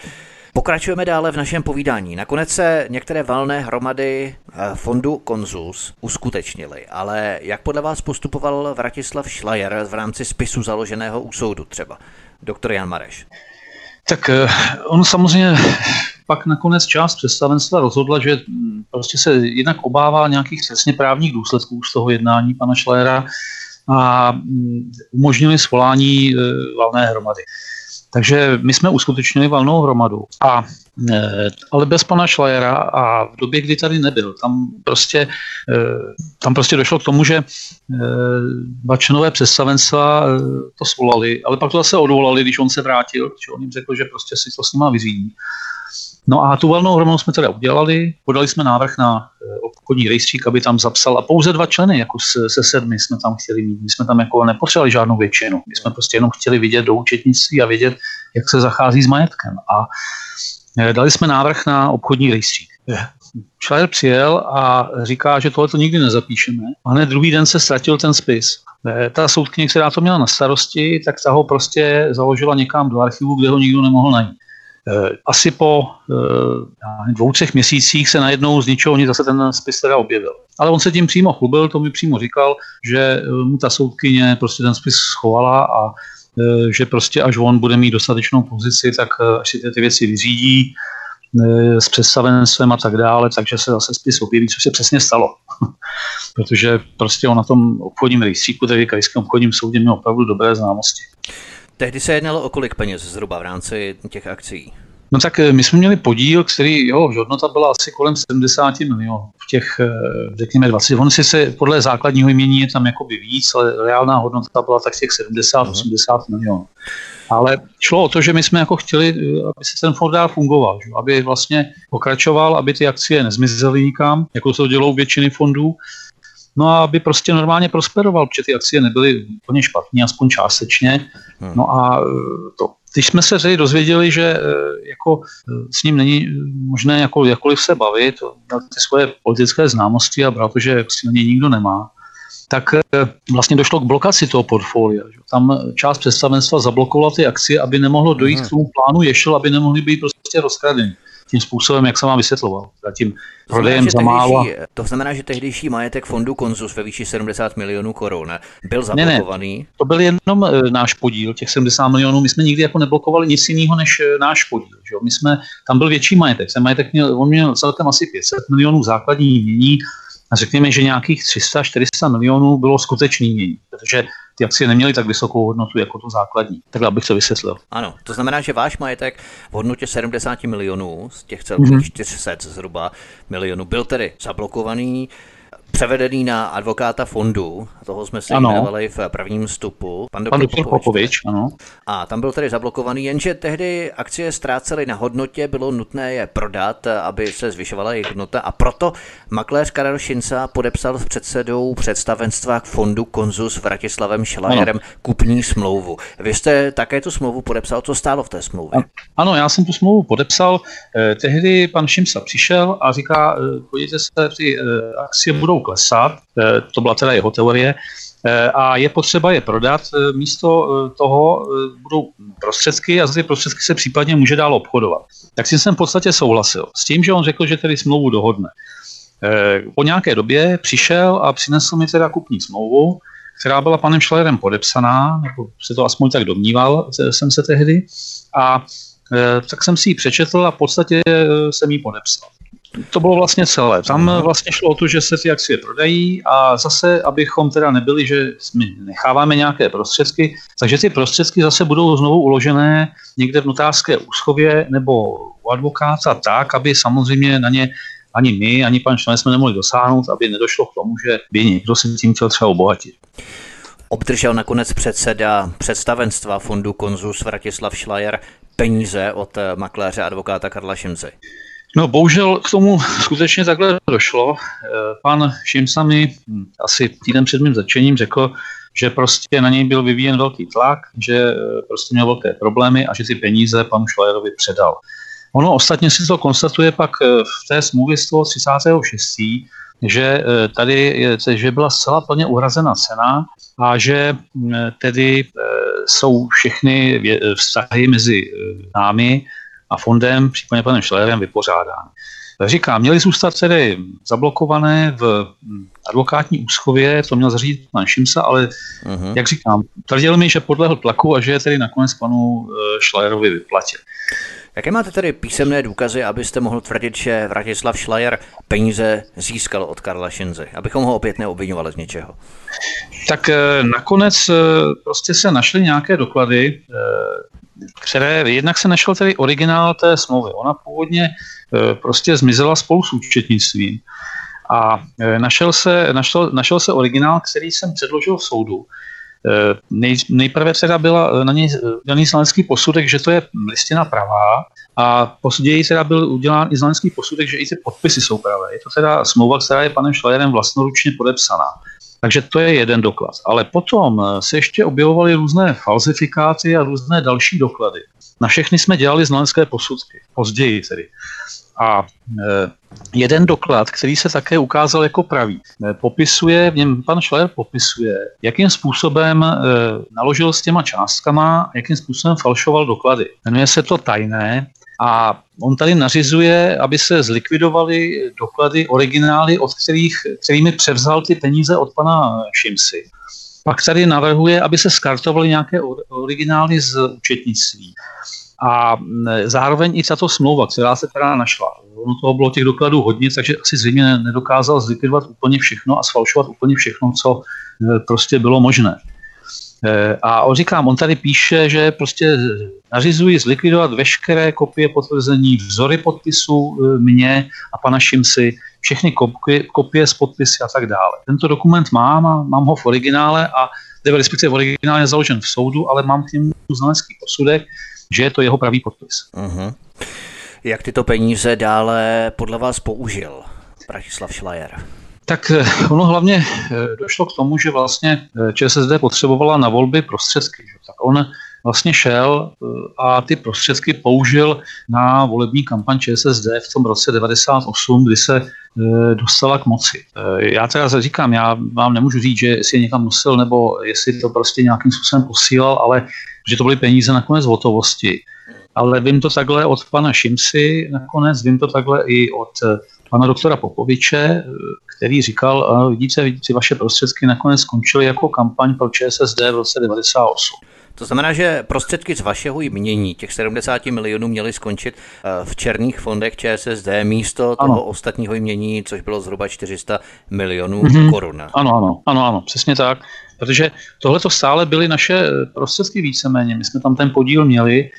Pokračujeme dále v našem povídání. Nakonec se některé valné hromady eh, fondu Konzus uskutečnily, ale jak podle vás postupoval Vratislav Schleier v rámci spisu založeného u soudu třeba? Doktor Jan Mareš. Tak eh, on samozřejmě pak nakonec část představenstva rozhodla, že hm, prostě se jednak obává nějakých přesně právních důsledků z toho jednání pana Šlera a hm, umožnili svolání eh, valné hromady. Takže my jsme uskutečnili valnou hromadu, a, e, ale bez pana Šlajera a v době, kdy tady nebyl, tam prostě, e, tam prostě došlo k tomu, že e, dva členové představenstva to svolali, ale pak to zase odvolali, když on se vrátil, protože on jim řekl, že prostě si to s nima vyřídí. No a tu valnou hromadu jsme teda udělali, podali jsme návrh na obchodní rejstřík, aby tam zapsal a pouze dva členy, jako se, se sedmi jsme tam chtěli mít. My jsme tam jako nepotřebovali žádnou většinu. My jsme prostě jenom chtěli vidět do účetnictví a vědět, jak se zachází s majetkem. A e, dali jsme návrh na obchodní rejstřík. Schleier přijel a říká, že tohle to nikdy nezapíšeme. A hned druhý den se ztratil ten spis. Ta soudkyně, která to měla na starosti, tak ta ho prostě založila někam do archivu, kde ho nikdo nemohl najít. Asi po dvou, třech měsících se najednou z ničeho nic zase ten spis teda objevil. Ale on se tím přímo chlubil, to mi přímo říkal, že mu ta soudkyně prostě ten spis schovala a že prostě až on bude mít dostatečnou pozici, tak až si ty, ty věci vyřídí, s představenstvem a tak dále, takže se zase spis objeví, co se přesně stalo. Protože prostě on na tom obchodním rejstříku, tedy krajském obchodním soudě, měl opravdu dobré známosti. Tehdy se jednalo o kolik peněz zhruba v rámci těch akcí? No tak eh, my jsme měli podíl, který, jeho hodnota byla asi kolem 70 milionů. V těch, eh, řekněme, 20. On si se podle základního jmění je tam jakoby víc, ale reálná hodnota byla tak těch 70-80 uh-huh. milionů. Ale šlo o to, že my jsme jako chtěli, eh, aby se ten fond dál fungoval, že? aby vlastně pokračoval, aby ty akcie nezmizely nikam, jako to dělou většiny fondů, No a aby prostě normálně prosperoval, protože ty akcie nebyly úplně špatné, aspoň částečně. Hmm. No a to, když jsme se tedy dozvěděli, že jako s ním není možné jako, jakkoliv se bavit, ty svoje politické známosti a bral to, že si na něj nikdo nemá, tak vlastně došlo k blokaci toho portfolia. Tam část představenstva zablokovala ty akcie, aby nemohlo dojít Aha. k tomu plánu Ješel, aby nemohli být prostě rozkradeny tím způsobem, jak jsem vám vysvětloval. Zatím prodejem za málo. To znamená, že tehdejší majetek fondu Konzus ve výši 70 milionů korun byl zablokovaný? Ne, ne, to byl jenom e, náš podíl, těch 70 milionů. My jsme nikdy jako neblokovali nic jiného než e, náš podíl. Že? My jsme, tam byl větší majetek. Ten majetek měl, on měl celkem asi 500 milionů základní mění a řekněme, že nějakých 300-400 milionů bylo skutečný mění, protože ty akcie neměly tak vysokou hodnotu jako to základní. Takhle abych to vysvětlil. Ano, to znamená, že váš majetek v hodnotě 70 milionů z těch celkových mm-hmm. 400 zhruba milionů byl tedy zablokovaný převedený na advokáta fondu, toho jsme si jmenovali v prvním vstupu, pan doktor, pan doktor Popovič, Popovič ano. A tam byl tedy zablokovaný, jenže tehdy akcie ztrácely na hodnotě, bylo nutné je prodat, aby se zvyšovala jejich hodnota a proto makléř Karel Šinca podepsal s předsedou představenstva k fondu Konzus Vratislavem Šlajerem kupní smlouvu. Vy jste také tu smlouvu podepsal, co stálo v té smlouvě? Ano, já jsem tu smlouvu podepsal. Eh, tehdy pan Šimsa přišel a říká, eh, podívejte se, ty eh, akcie budou klesat, eh, to byla teda jeho teorie, eh, a je potřeba je prodat. Eh, místo toho budou prostředky a za ty prostředky se případně může dál obchodovat. Tak si jsem v podstatě souhlasil s tím, že on řekl, že tedy smlouvu dohodne. Po nějaké době přišel a přinesl mi teda kupní smlouvu, která byla panem Šlejerem podepsaná, nebo se to aspoň tak domníval, jsem se tehdy, a tak jsem si ji přečetl a v podstatě jsem ji podepsal to bylo vlastně celé. Tam vlastně šlo o to, že se ty akcie prodají a zase, abychom teda nebyli, že my necháváme nějaké prostředky, takže ty prostředky zase budou znovu uložené někde v notářské úschově nebo u advokáta tak, aby samozřejmě na ně ani my, ani pan Šnale jsme nemohli dosáhnout, aby nedošlo k tomu, že by někdo si tím chtěl třeba obohatit. Obdržel nakonec předseda představenstva fondu Konzus Vratislav Šlajer peníze od makléře advokáta Karla Šimce. No bohužel k tomu skutečně takhle došlo. Eh, pan Šimsa mi hm, asi týden před mým začením řekl, že prostě na něj byl vyvíjen velký tlak, že eh, prostě měl velké problémy a že ty peníze panu Šlajerovi předal. Ono ostatně si to konstatuje pak eh, v té smlouvě z toho 36. že tady že byla zcela plně uhrazena cena a že hm, tedy jsou všechny vztahy mezi námi a fondem, případně panem Šlerem, vypořádán. Říkám, měli zůstat tedy zablokované v advokátní úschově, to měl zařídit pan Šimsa, ale uh-huh. jak říkám, tvrdil mi, že podlehl tlaku a že je tedy nakonec panu Šlejerovi eh, vyplatil. Jaké máte tedy písemné důkazy, abyste mohl tvrdit, že Vratislav Šlajer peníze získal od Karla Šinzy, abychom ho opět neobvinovali z něčeho? Tak eh, nakonec eh, prostě se našly nějaké doklady, které jednak se našel tedy originál té smlouvy. Ona původně prostě zmizela spolu s účetnictvím a našel se, našel, našel se originál, který jsem předložil v soudu. E, nej, nejprve teda byla na něj udělaný znalecký posudek, že to je listina pravá a později teda byl udělán i znalecký posudek, že i ty podpisy jsou pravé. Je to teda smlouva, která je panem Šlajerem vlastnoručně podepsaná. Takže to je jeden doklad. Ale potom eh, se ještě objevovaly různé falzifikáty a různé další doklady. Na všechny jsme dělali znalecké posudky, později tedy. A eh, jeden doklad, který se také ukázal jako pravý, eh, popisuje, v něm pan Schler popisuje, jakým způsobem naložil s těma částkama, jakým způsobem falšoval doklady. Jmenuje se to tajné A on tady nařizuje, aby se zlikvidovaly doklady, originály, od kterých, kterými převzal ty peníze od pana Šimsy. Pak tady navrhuje, aby se skartovaly nějaké originály z účetnictví. A zároveň i tato smlouva, která se teda našla. Ono toho bylo těch dokladů hodně, takže asi zřejmě nedokázal zlikvidovat úplně všechno a sfalšovat úplně všechno, co e, prostě bylo možné. E, a on říkám, on tady píše, že prostě nařizují zlikvidovat veškeré kopie potvrzení, vzory podpisů e, mě a pana Šimsi, všechny kopie, kopie z podpisy a tak dále. Tento dokument mám a mám ho v originále a respektive v originále založen v soudu, ale mám k němu znalecký posudek, že je to jeho pravý podpis. Uh-huh. Jak tyto peníze dále podle vás použil Bratislav Schleier? Tak eh, ono hlavně eh, došlo k tomu, že vlastně eh, ČSSD potřebovala na volby prostředky. Tak on vlastně šel a ty prostředky použil na volební kampaň ČSSD v tom roce 98, kdy se dostala k moci. Já teda říkám, já vám nemůžu říct, že jestli je někam nosil, nebo jestli to prostě nějakým způsobem posílal, ale že to byly peníze nakonec v hotovosti. Ale vím to takhle od pana Šimsy nakonec, vím to takhle i od eh, pana doktora Popoviče, eh, který říkal, vidíte, vidíte, vaše prostředky nakonec skončily jako kampaň pro ČSSD v roce 98. To znamená, že prostředky z vašeho jmění, těch 70 milionů, měly skončit eh, v černých fondech ČSSD místo ano. toho ostatního jmění, což bylo zhruba 400 milionů mm-hmm. korun. Ano, ano, ano, ano, přesně tak. Protože tohle to stále byly naše prostředky víceméně. My jsme tam ten podíl měli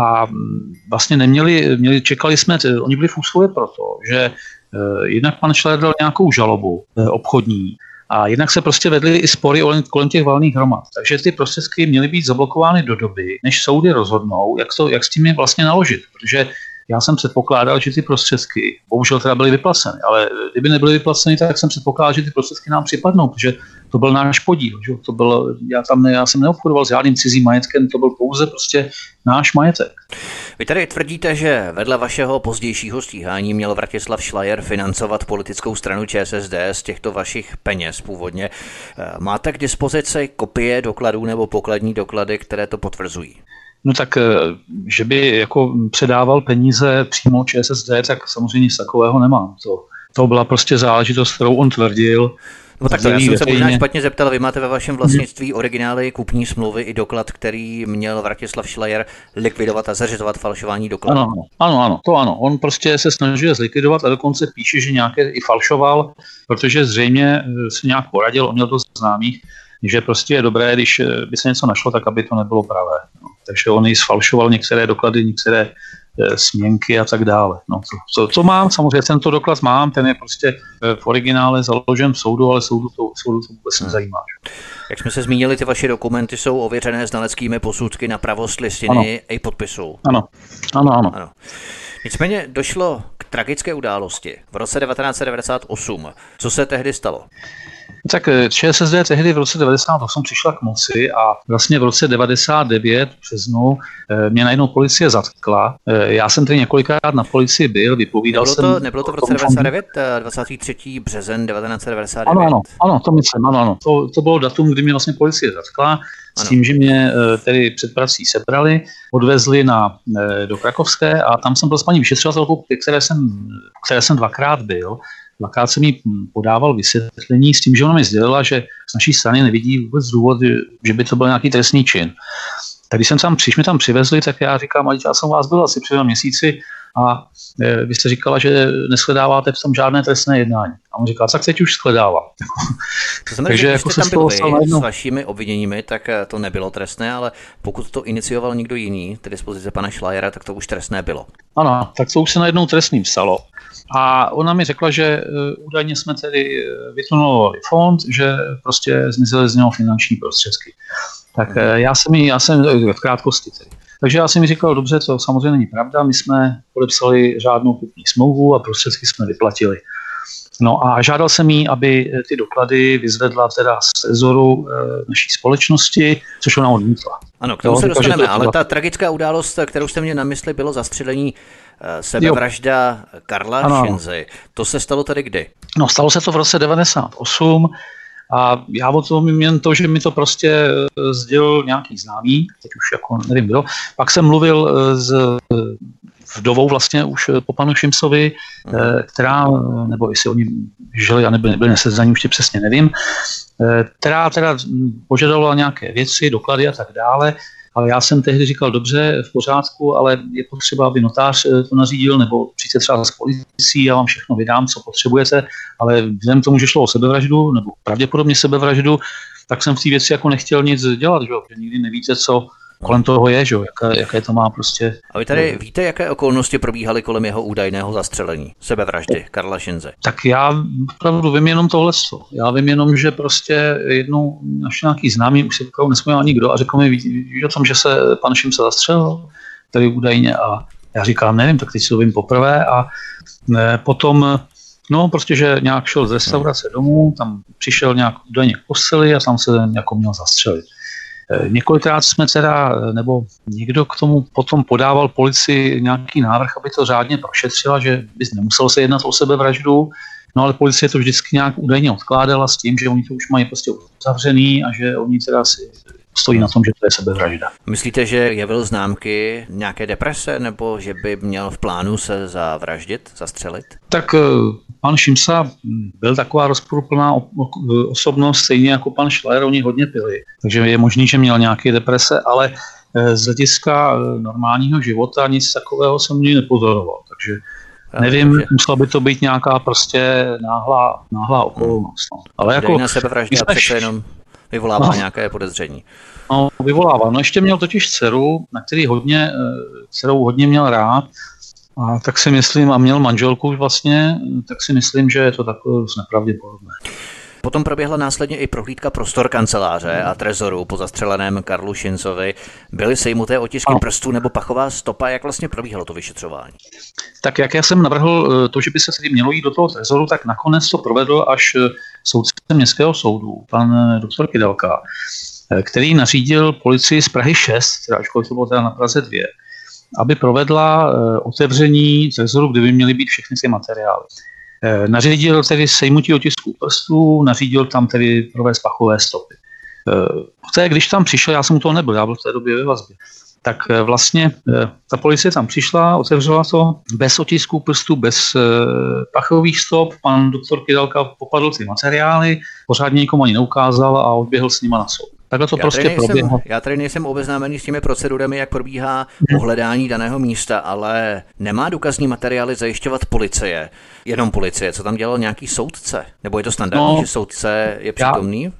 a mm, vlastně neměli, měli, čekali jsme, oni byli v úslově proto, že eh, jednak pan Schler dal nějakou žalobu eh, obchodní a jednak se prostě vedly i spory kolem těch valných hromad. Takže ty prostředky měly být zablokovány do doby, než soudy rozhodnou, jak, to, jak s tím je vlastně naložit. Protože já jsem předpokládal, že ty prostředky, bohužel teda byly vyplaceny, ale kdyby nebyly vyplaceny, tak jsem předpokládal, že ty prostředky nám připadnou, protože to byl náš podíl. Že? To byl, já, tam, já jsem neobchodoval s žádným cizím majetkem, to byl pouze prostě náš majetek. Vy tady tvrdíte, že vedle vašeho pozdějšího stíhání měl Vratislav Schleier financovat politickou stranu ČSSD z těchto vašich peněz původně. Máte k dispozici kopie dokladů nebo pokladní doklady, které to potvrzují? No tak, eh, že by jako předával peníze přímo ČSSD, tak samozřejmě nic takového nemám. To, to byla prostě záležitost, kterou on tvrdil. No tak to, já jsem se možná špatně zeptal, vy máte ve vašem vlastnictví originály kupní smlouvy i doklad, který měl Vratislav Schleier likvidovat a zařizovat falšování dokladů. Ano, ano, ano, to ano. On prostě se snažil zlikvidovat a dokonce píše, že nějaké i falšoval, protože zřejmě eh, se nějak poradil, on měl to známých, že prostě je dobré, když eh, by se něco našlo, tak aby to nebylo pravé. No. Takže on i sfalšoval některé doklady, některé směnky a tak dále. No, co, co mám, samozřejmě tento doklad mám, ten je prostě eh, v originále založen v soudu, ale soudu to, soudu to vůbec nezajímá. Jak jsme se zmínili, ty vaše dokumenty jsou ověřené znaleckými posudky na pravost listiny ano. i podpisu. Ano, ano, ano. ano. Nicméně došlo k tragické události v roce 1998. Co se tehdy stalo? Tak eh, ČSSD tehdy v roce 98 přišla k moci a vlastně v roce 99 v březnu eh, mě najednou policie zatkla. Eh, já jsem tady několikrát na policii byl, vypovídal nebylo jsem... To, nebylo to v roce 99, 23. březen 1999? Ano, ano, ano to myslím, ano, ano. To, to bylo datum, kdy mě vlastně policie zatkla s tím, že mě tedy před prací sebrali, odvezli na, do Krakovské a tam jsem byl s paní vyšetřovatelkou, které jsem, které jsem dvakrát byl dvakrát jsem jí podával vysvětlení s tím, že ona mi sdělila, že z naší strany nevidí vůbec důvod, že by to byl nějaký trestný čin. Tak když jsem tam, když mi tam přivezli, tak já říkám, já jsem vás byl asi před měsíci a e, vy jste říkala, že neshledáváte v tom žádné trestné jednání. A on říkal, tak teď už shledává. To znamená, Takže že jako se tam byl vy s vašimi obviněními, tak e, to nebylo trestné, ale pokud to inicioval někdo jiný, tedy z pozice pana Šlajera, tak to už trestné bylo. Ano, tak to už se najednou trestným stalo. A ona mi řekla, že uh, údajně jsme tedy e, vytunulovali fond, že prostě zmizely z něho finanční prostředky. Tak uh, já jsem jí, já jsem v krátkosti tedy. Takže já jsem mi říkal, dobře, to samozřejmě není pravda, my jsme podepsali řádnou kupní smlouvu a prostředky jsme vyplatili. No a žádal jsem jí, aby ty doklady vyzvedla teda z tezoru e, naší společnosti, což ona odmítla. Ano, k tomu jo, se dostaneme, to ale ta tragická událost, kterou jste mě na mysli, bylo zastřelení Eh, sebevražda jo. Karla ano. Šinzy. To se stalo tady kdy? No, stalo se to v roce 98 a já o tom jen to, že mi to prostě eh, sdělil nějaký známý, teď už jako nevím kdo. Pak jsem mluvil eh, s vdovou vlastně už po panu Šimsovi, která, nebo jestli oni žili a nebyli, nebyli neseznaní, už přesně nevím, která teda požadovala nějaké věci, doklady a tak dále ale já jsem tehdy říkal, dobře, v pořádku, ale je potřeba, aby notář eh, to nařídil, nebo přijďte třeba s policií, já vám všechno vydám, co potřebujete, ale vzhledem k tomu, že šlo o sebevraždu, nebo pravděpodobně sebevraždu, tak jsem v té věci jako nechtěl nic dělat, že, že nikdy nevíte, co, kolem toho je, že? Jaké, jaké to má prostě. A vy tady víte, jaké okolnosti probíhaly kolem jeho údajného zastřelení, sebevraždy Karla Šinze? Tak já opravdu vím jenom tohle. Já vím jenom, že prostě jednou naš nějaký známý, už se takovou nespověděl nikdo, a řekl mi, víš o tom, že se pan Šimse zastřelil, tady údajně, a já říkám, nevím, tak teď si to vím poprvé a ne, potom No, prostě, že nějak šel z restaurace domů, tam přišel nějak údajně k posteli a tam se jako měl zastřelit. Eh, několikrát jsme teda, eh, nebo někdo k tomu potom podával policii nějaký návrh, aby to řádně prošetřila, že by nemuselo se jednat o sebevraždu, no ale policie to vždycky nějak údajně odkládala s tím, že oni to už mají prostě uzavřený a že oni teda si stojí na tom, že to je sebevražda. Myslíte, že jevil známky nějaké deprese nebo že by měl v plánu se zavraždit, zastřelit? Tak eh, pan Šimsa byl taková rozporuplná osobnost, stejně jako pan Schler, oni hodně pili. Takže je možný, že měl nějaké deprese, ale eh, z hlediska eh, normálního života nic takového jsem nikdy nepozoroval. Takže Nevím, že... musela by to být nějaká prostě náhlá, náhlá okolnost. No. Ale jako... Na sebevraždě a přece jenom vyvolává no. nějaké podezření. No, vyvolává. No ještě měl totiž dceru, na který hodně, eh, dcerou hodně měl rád, a tak si myslím, a měl manželku vlastně, tak si myslím, že je to takové nepravděpodobné. Potom proběhla následně i prohlídka prostor kanceláře a trezoru po zastřeleném Karlu Šincovi. Byly sejmuté otisky ano. prstů nebo pachová stopa? Jak vlastně probíhalo to vyšetřování? Tak jak já jsem navrhl eh, to, že by se tedy mělo jít do toho trezoru, tak nakonec to provedl až eh, soudce městského soudu, pan eh, doktor Kidelka, který nařídil policii z Prahy 6, teda ačkoliv to bylo teda na Praze 2, aby provedla otevření trezoru, kde by měly být všechny ty materiály. Eh, nařídil tedy sejmutí otisků prstů, nařídil tam tedy provést pachové stopy. Eh, poté, když tam přišel, já jsem u toho nebyl, já byl v té době ve vazbě, tak eh, vlastně ta policie tam přišla, otevřela to bez otisků prstů, bez pachových stop. Pan doktor Kydalka popadl ty materiály, pořádně nikomu ani neukázal a odběhl s nima na soud. Takhle to já prostě nejsem, proběhlo. Já tady nejsem obeznámený s těmi procedurami, jak probíhá ohledání daného místa, ale nemá důkazní materiály zajišťovat policie, jenom policie. Co tam dělal nějaký soudce? Nebo je to standardní, no, že soudce je přítomný? Já,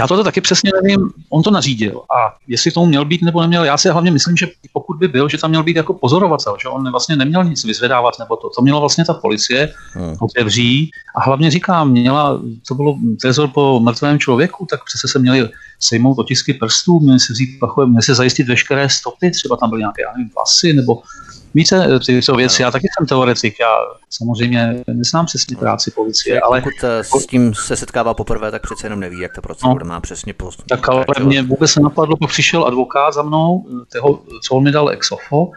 já to taky přesně nevím, on to nařídil a jestli tomu měl být nebo neměl, já si hlavně myslím, že pokud by byl, že tam měl být jako pozorovatel, že on vlastně neměl nic vyzvedávat nebo to, to měla vlastně ta policie hmm. otevří a hlavně říkám, měla, to bylo trezor po mrtvém člověku, tak přece se měli sejmout otisky prstů, měli se vzít pachové, měli se zajistit veškeré stopy, třeba tam byly nějaké, já nevím, vlasy nebo Víte, eh, ty jsou věci, já taky jsem teoretik, já samozřejmě neznám přesně práci policie, ale... Pokud eh, s tím se setkává poprvé, tak přece jenom neví, jak ta procedura no, má přesně postup. Tak ale mě vůbec se napadlo, pak přišel advokát za mnou, eh, toho, co on mi dal ex ofo,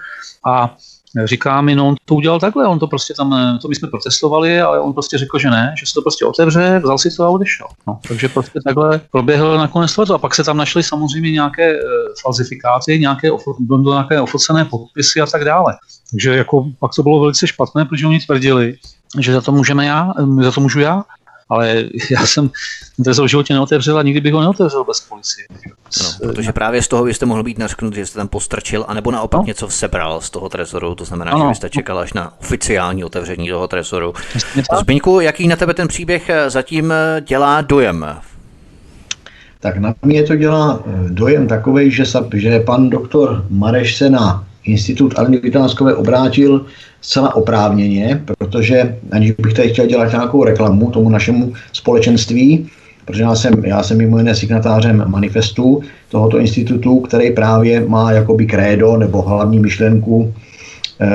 a říká mi, no on to udělal takhle, on to prostě tam, to my jsme protestovali, ale on prostě řekl, že ne, že se to prostě otevře, vzal si to a odešel. No, takže prostě takhle proběhl nakonec to a pak se tam našly samozřejmě nějaké e, falzifikáty, nějaké, nějaké ofocené podpisy a tak dále. Takže jako pak to bylo velice špatné, protože oni tvrdili, že za to můžeme já, za to můžu já, ale já jsem ten v životě neotevřel a nikdy bych ho neotevřel bez policie. No, protože právě z toho byste mohl být nařknut, že jste tam postrčil, anebo naopak no. něco sebral z toho trezoru, to znamená, ano. že byste čekal až na oficiální otevření toho trezoru. Zbyňku, jaký na tebe ten příběh zatím dělá dojem? Tak na mě to dělá dojem takový, že, že pan doktor Mareš se na Institut Aleny Vytánskové obrátil zcela oprávněně, protože aniž bych tady chtěl dělat nějakou reklamu tomu našemu společenství, protože já jsem, já jsem mimo jiné signatářem manifestu tohoto institutu, který právě má jakoby krédo nebo hlavní myšlenku e, e,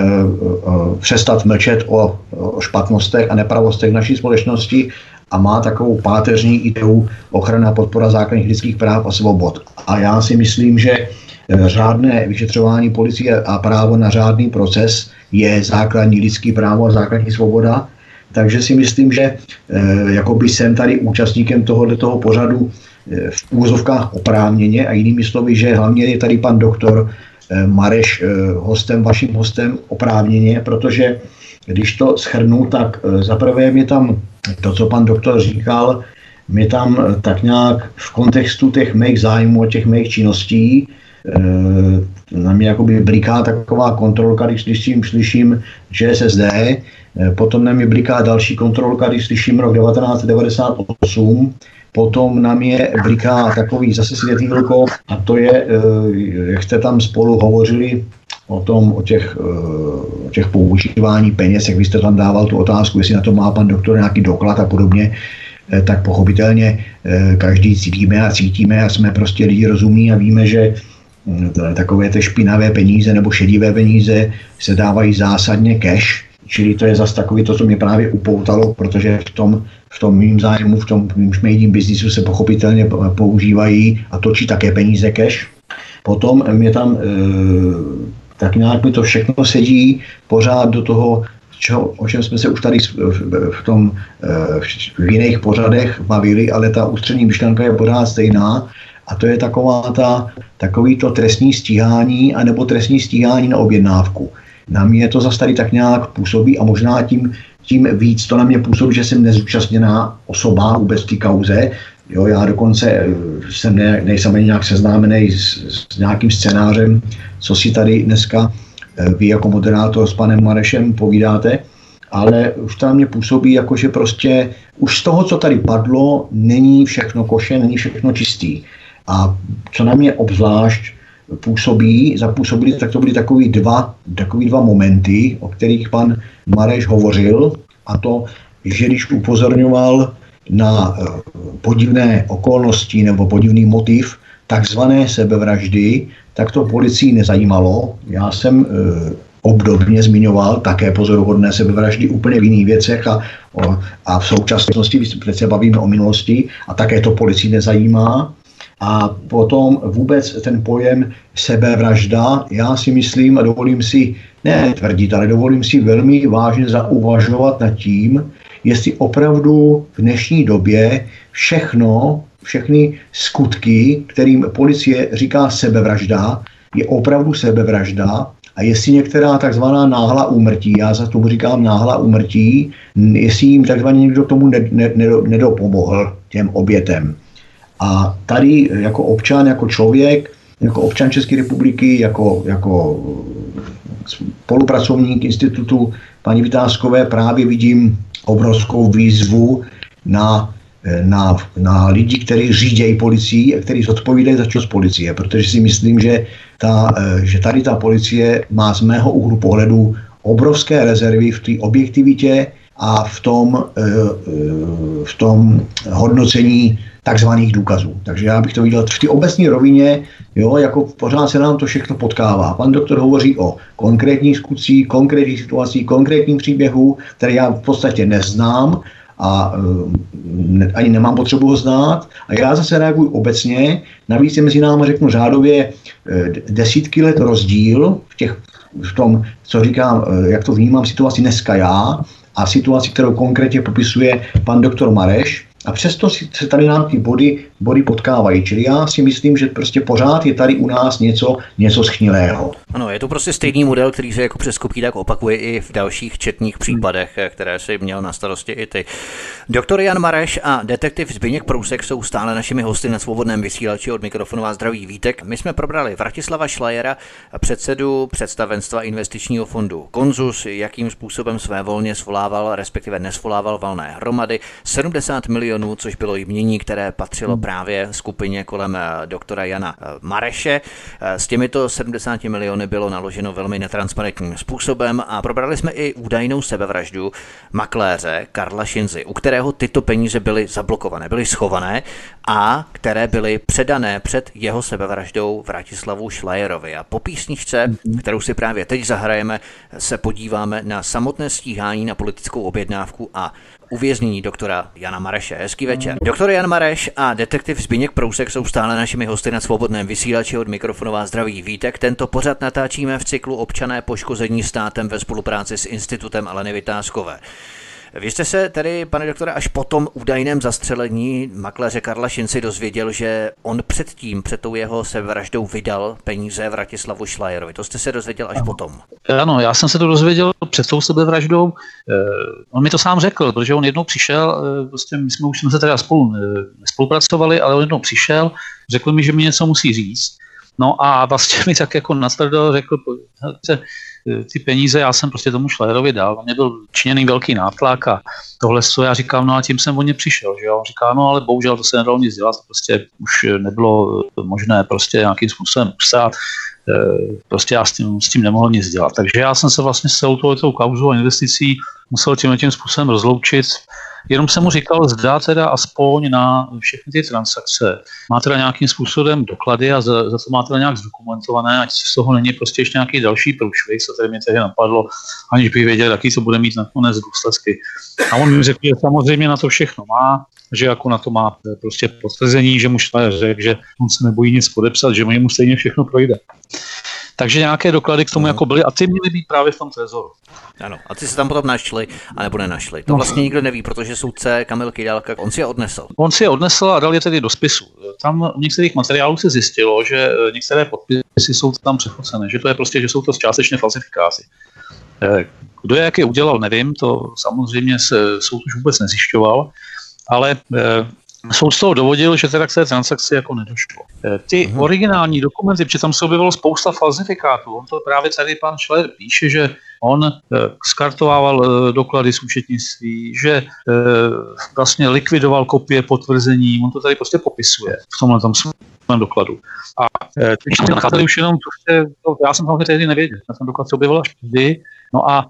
přestat mlčet o, o špatnostech a nepravostech naší společnosti a má takovou páteřní ideu ochrana podpora základních lidských práv a svobod. A já si myslím, že řádné vyšetřování policie a právo na řádný proces je základní lidský právo a základní svoboda. Takže si myslím, že eh, jakoby jsem tady účastníkem tohoto toho pořadu eh, v úzovkách oprávněně a jinými slovy, že hlavně je tady pan doktor Mareš hostem, vaším hostem oprávněně, protože když to schrnu, tak zaprvé mi tam to, co pan doktor říkal, mi tam tak nějak v kontextu těch mých zájmů a těch mých činností na mě jakoby bliká taková kontrolka, když slyším, slyším ČSSD, potom na mě bliká další kontrolka, když slyším rok 1998, potom na mě bliká takový zase světýlko a to je, jak jste tam spolu hovořili o tom, o těch, o těch používání peněz, jak vy jste tam dával tu otázku, jestli na to má pan doktor nějaký doklad a podobně, tak pochopitelně každý cítíme a cítíme a jsme prostě lidi rozumní a víme, že takové ty špinavé peníze nebo šedivé peníze se dávají zásadně cash, čili to je zase takový to, co mě právě upoutalo, protože v tom, v tom mým zájmu, v tom mým šmejdím biznisu se pochopitelně používají a točí také peníze cash. Potom mě tam e, tak nějak mi to všechno sedí pořád do toho, čeho, o čem jsme se už tady v, tom e, v jiných pořadech bavili, ale ta ústřední myšlenka je pořád stejná a to je taková ta, takový to trestní stíhání anebo trestní stíhání na objednávku. Na mě to zase tady tak nějak působí a možná tím, tím víc to na mě působí, že jsem nezúčastněná osoba vůbec té kauze. Jo, já dokonce eh, jsem ne, nejsem ani nějak seznámený s, s nějakým scénářem, co si tady dneska eh, vy jako moderátor s panem Marešem povídáte, ale už na mě působí jako, že prostě už z toho, co tady padlo, není všechno koše, není všechno čistý. A co na mě obzvlášť působí, zapůsobili, tak to byly takový dva, takový dva momenty, o kterých pan Mareš hovořil, a to, že když upozorňoval na eh, podivné okolnosti nebo podivný motiv takzvané sebevraždy, tak to policii nezajímalo. Já jsem e, obdobně zmiňoval také pozoruhodné sebevraždy úplně v jiných věcech a, a v současnosti, když se bavíme o minulosti, a také to policii nezajímá. A potom vůbec ten pojem sebevražda, já si myslím a dovolím si, ne tvrdit, ale dovolím si velmi vážně zauvažovat nad tím, jestli opravdu v dnešní době všechno, všechny skutky, kterým policie říká sebevražda, je opravdu sebevražda a jestli některá takzvaná náhla úmrtí, já za tomu říkám náhla úmrtí, jestli jim takzvaně někdo tomu nedopomohl těm obětem. A tady jako občan, jako člověk, jako občan České republiky, jako, jako spolupracovník institutu paní Vytázkové právě vidím obrovskou výzvu na, na, na lidi, kteří řídějí policii a kteří zodpovídají za činnost policie, protože si myslím, že, ta, že tady ta policie má z mého úhlu pohledu obrovské rezervy v té objektivitě a v tom, eh, eh, v tom hodnocení takzvaných důkazů. Takže já bych to viděl v té obecné rovině, jo, jako pořád se nám to všechno potkává. Pan doktor hovoří o konkrétních skutcích, konkrétních situacích, konkrétním příběhu, které já v podstatě neznám a ne, ani nemám potřebu ho znát. A já zase reaguji obecně. Navíc je mezi námi, řeknu řádově, e, desítky let rozdíl v, těch, v tom, co říkám, e, jak to vnímám situaci dneska já a situaci, kterou konkrétně popisuje pan doktor Mareš, a přesto se tady nám ty body, body potkávají. Čili já si myslím, že prostě pořád je tady u nás něco, něco schnilého. Ano, je to prostě stejný model, který se jako přes tak opakuje i v dalších četných případech, které si měl na starosti i ty. Doktor Jan Mareš a detektiv Zbigněk Prousek jsou stále našimi hosty na svobodném vysílači od mikrofonu vás zdraví Vítek. My jsme probrali Vratislava Šlajera, předsedu představenstva investičního fondu Konzus, jakým způsobem své volně svolával, respektive nesvolával valné hromady, 70 milionů milionů, což bylo jmění, které patřilo hmm. Právě skupině kolem eh, doktora Jana eh, Mareše. Eh, s těmito 70 miliony bylo naloženo velmi netransparentním způsobem a probrali jsme i údajnou sebevraždu makléře Karla Šinzy, u kterého tyto peníze byly zablokované, byly schované a které byly předané před jeho sebevraždou Vratislavu Šlajerovi. A po písničce, kterou si právě teď zahrajeme, se podíváme na samotné stíhání na politickou objednávku a uvěznění doktora Jana Mareše. Hezký večer. Doktor Jan Mareš a detektiv Zbigněk Prousek jsou stále našimi hosty na svobodném vysílači od mikrofonová zdraví Vítek. Tento pořad natáčíme v cyklu Občané poškození státem ve spolupráci s Institutem Aleny Vytázkové. Vy jste se tedy, pane doktore, až po tom údajném zastřelení makléře Karla Šinci dozvěděl, že on předtím, před tou jeho sebevraždou vydal peníze Vratislavu Šlajerovi. To jste se dozvěděl až ano. potom. Ano, já jsem se to dozvěděl před tou sebevraždou. Eh, on mi to sám řekl, protože on jednou přišel, eh, prostě my jsme už jsme se teda spolu spolupracovali, ale on jednou přišel, řekl mi, že mi něco musí říct. No a vlastně mi tak jako natvrdo řekl, ty peníze já jsem prostě tomu Šlerovi dal, on mě byl činěný velký nátlak a tohle, co já říkám, no a tím jsem o ně přišel, že jo? On říká, no ale bohužel to se nedalo nic dělat, prostě už nebylo možné prostě nějakým způsobem psát, eh, prostě já s tím, s tím nemohl nic dělat. Takže já jsem se vlastně s celou touhletou kauzou a investicí musel tím tím způsobem rozloučit. Jenom jsem mu říkal, zdá teda aspoň na všechny ty transakce. Má teda nějakým způsobem doklady a za, za to má teda nějak zdokumentované, ať z toho není prostě ještě nějaký další průšvih, co tady mě tehdy napadlo, aniž bych věděl, jaký to bude mít nakonec důsledky. A on mi řekl, že samozřejmě na to všechno má, že jako na to má prostě potvrzení, že mu řekl, že on se nebojí nic podepsat, že mu stejně všechno projde. Takže nějaké doklady k tomu no. jako byly a ty měly být právě v tom trezoru. Ano, a ty se tam potom našli, nebo nenašli. To no. vlastně nikdo neví, protože soudce Kamil Kydálka, on si je odnesl. On si je odnesl a dal je tedy do spisu. Tam u některých materiálů se zjistilo, že eh, některé podpisy jsou tam přefocené, že to je prostě, že jsou to částečně falsifikáty. Eh, kdo je jaké udělal, nevím, to samozřejmě se soud už vůbec nezjišťoval, ale eh, soud z toho dovodil, že teda k té transakci jako nedošlo. Eh, ty uh-huh. originální dokumenty, protože tam se objevilo spousta falzifikátů, on to právě tady pan Schler píše, že on eh, skartovával eh, doklady z účetnictví, že vlastně likvidoval kopie potvrzení, on to tady prostě popisuje v tomhle tam svém dokladu. A teď jsme nacházeli už jenom, prostě, to, já jsem samozřejmě tehdy nevěděl, já jsem doklad se objevil až vždy, no a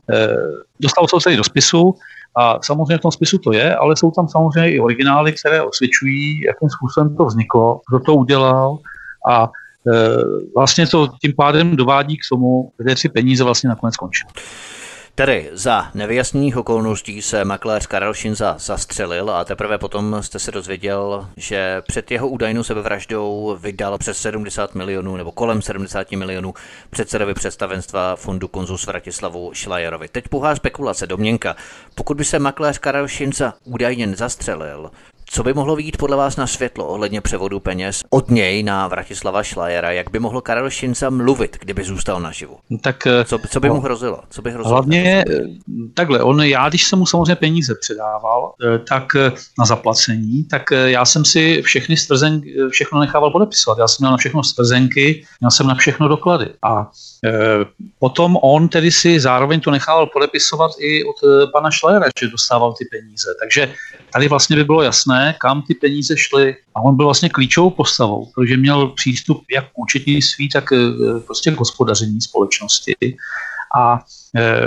dostal se tedy do spisu, a samozřejmě v tom spisu to je, ale jsou tam samozřejmě i originály, které osvědčují, jakým způsobem to vzniklo, kdo to udělal a e, vlastně to tím pádem dovádí k tomu, kde ty peníze vlastně nakonec skončí. Tedy za nevyjasněných okolností se makléř Karel Šinza zastřelil a teprve potom jste se dozvěděl, že před jeho údajnou sebevraždou vydal přes 70 milionů nebo kolem 70 milionů předsedovi představenstva fondu Konzus Vratislavu Šlajerovi. Teď pohá spekulace, domněnka. Pokud by se makléř Karel Šinza údajně zastřelil, co by mohlo výjít podle vás na světlo ohledně převodu peněz od něj na Vratislava Šlajera? Jak by mohl Karel Šinca mluvit, kdyby zůstal naživu? Tak, eh, co, co by mu hrozilo? Co by hrozilo? Hlavně eh, takhle, on, já když jsem mu samozřejmě peníze předával, eh, tak na zaplacení, tak já jsem si všechny stvrzenky, všechno nechával podepisovat. Já jsem měl na všechno stvrzenky, měl jsem na všechno doklady. A e, potom on tedy si zároveň to nechával podepisovat i od pana Šlajera, že dostával ty peníze. Takže tady vlastně by bylo jasné, kam ty peníze šly. A on byl vlastně klíčovou postavou, protože měl přístup jak k účetnictví, tak eh, prostě k hospodaření společnosti. A e,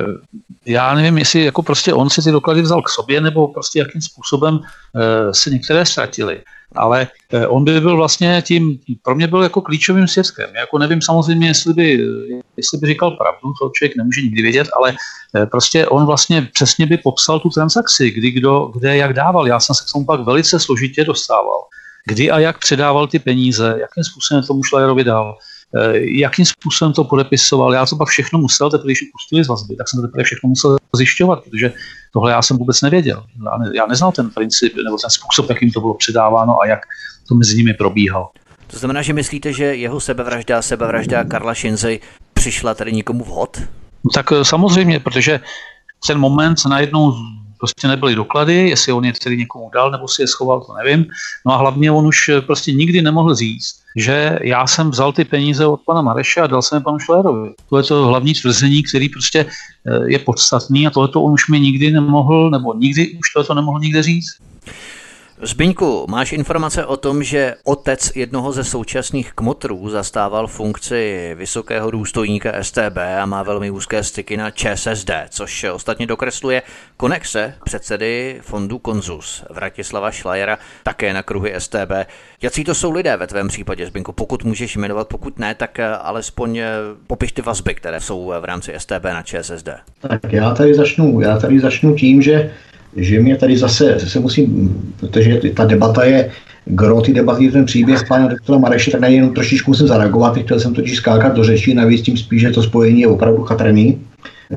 já nevím, jestli jako prostě on si ty doklady vzal k sobě, nebo prostě jakým způsobem e, se některé ztratily ale eh, on by byl vlastně tím, pro mě byl jako klíčovým svědkem. Jako nevím samozřejmě, jestli by, jestli by říkal pravdu, to člověk nemůže nikdy vědět, ale eh, prostě on vlastně přesně by popsal tu transakci, kdy kdo, kde jak dával. Já jsem se k tomu pak velice složitě dostával. Kdy a jak předával ty peníze, jakým způsobem tomu Šlajerovi dal, jakým způsobem to podepisoval. Já to pak všechno musel, teprve když pustili z vazby, tak jsem to teprve všechno musel zjišťovat, protože tohle já jsem vůbec nevěděl. Já, ne, já neznal ten princip nebo ten způsob, jakým to bylo předáváno a jak to mezi nimi probíhalo. To znamená, že myslíte, že jeho sebevražda, sebevražda Karla Šinzy přišla tady nikomu vhod? No tak eh, samozřejmě, protože ten moment najednou prostě nebyly doklady, jestli on je tedy někomu dal, nebo si je schoval, to nevím. No a hlavně on už eh, prostě nikdy nemohl říct, že já jsem vzal ty peníze od pana Mareše a dal jsem je panu Šlérovi. To je to hlavní tvrzení, který prostě eh, je podstatný a tohleto on už mi nikdy nemohl, nebo nikdy už tohleto nemohl nikde říct. Zbyňku, máš informace o tom, že otec jednoho ze současných kmotrů zastával funkci vysokého důstojníka STB a má velmi úzké styky na ČSSD, což ostatně dokresluje konexe předsedy fondu Konzus Vratislava Šlajera také na kruhy STB. Jaký to jsou lidé ve tvém případě, Zbyňku? Pokud můžeš jmenovat, pokud ne, tak alespoň popiš ty vazby, které jsou v rámci STB na ČSSD. Tak já tady začnu, já tady začnu tím, že že mě tady zase, zase musím, protože ta debata je, gro ty debaty, ten příběh pana doktora Mareše, tak na jenom trošičku musím zareagovat, chtěl jsem totiž skákat do řeči, navíc tím spíš, že to spojení je opravdu chatrný.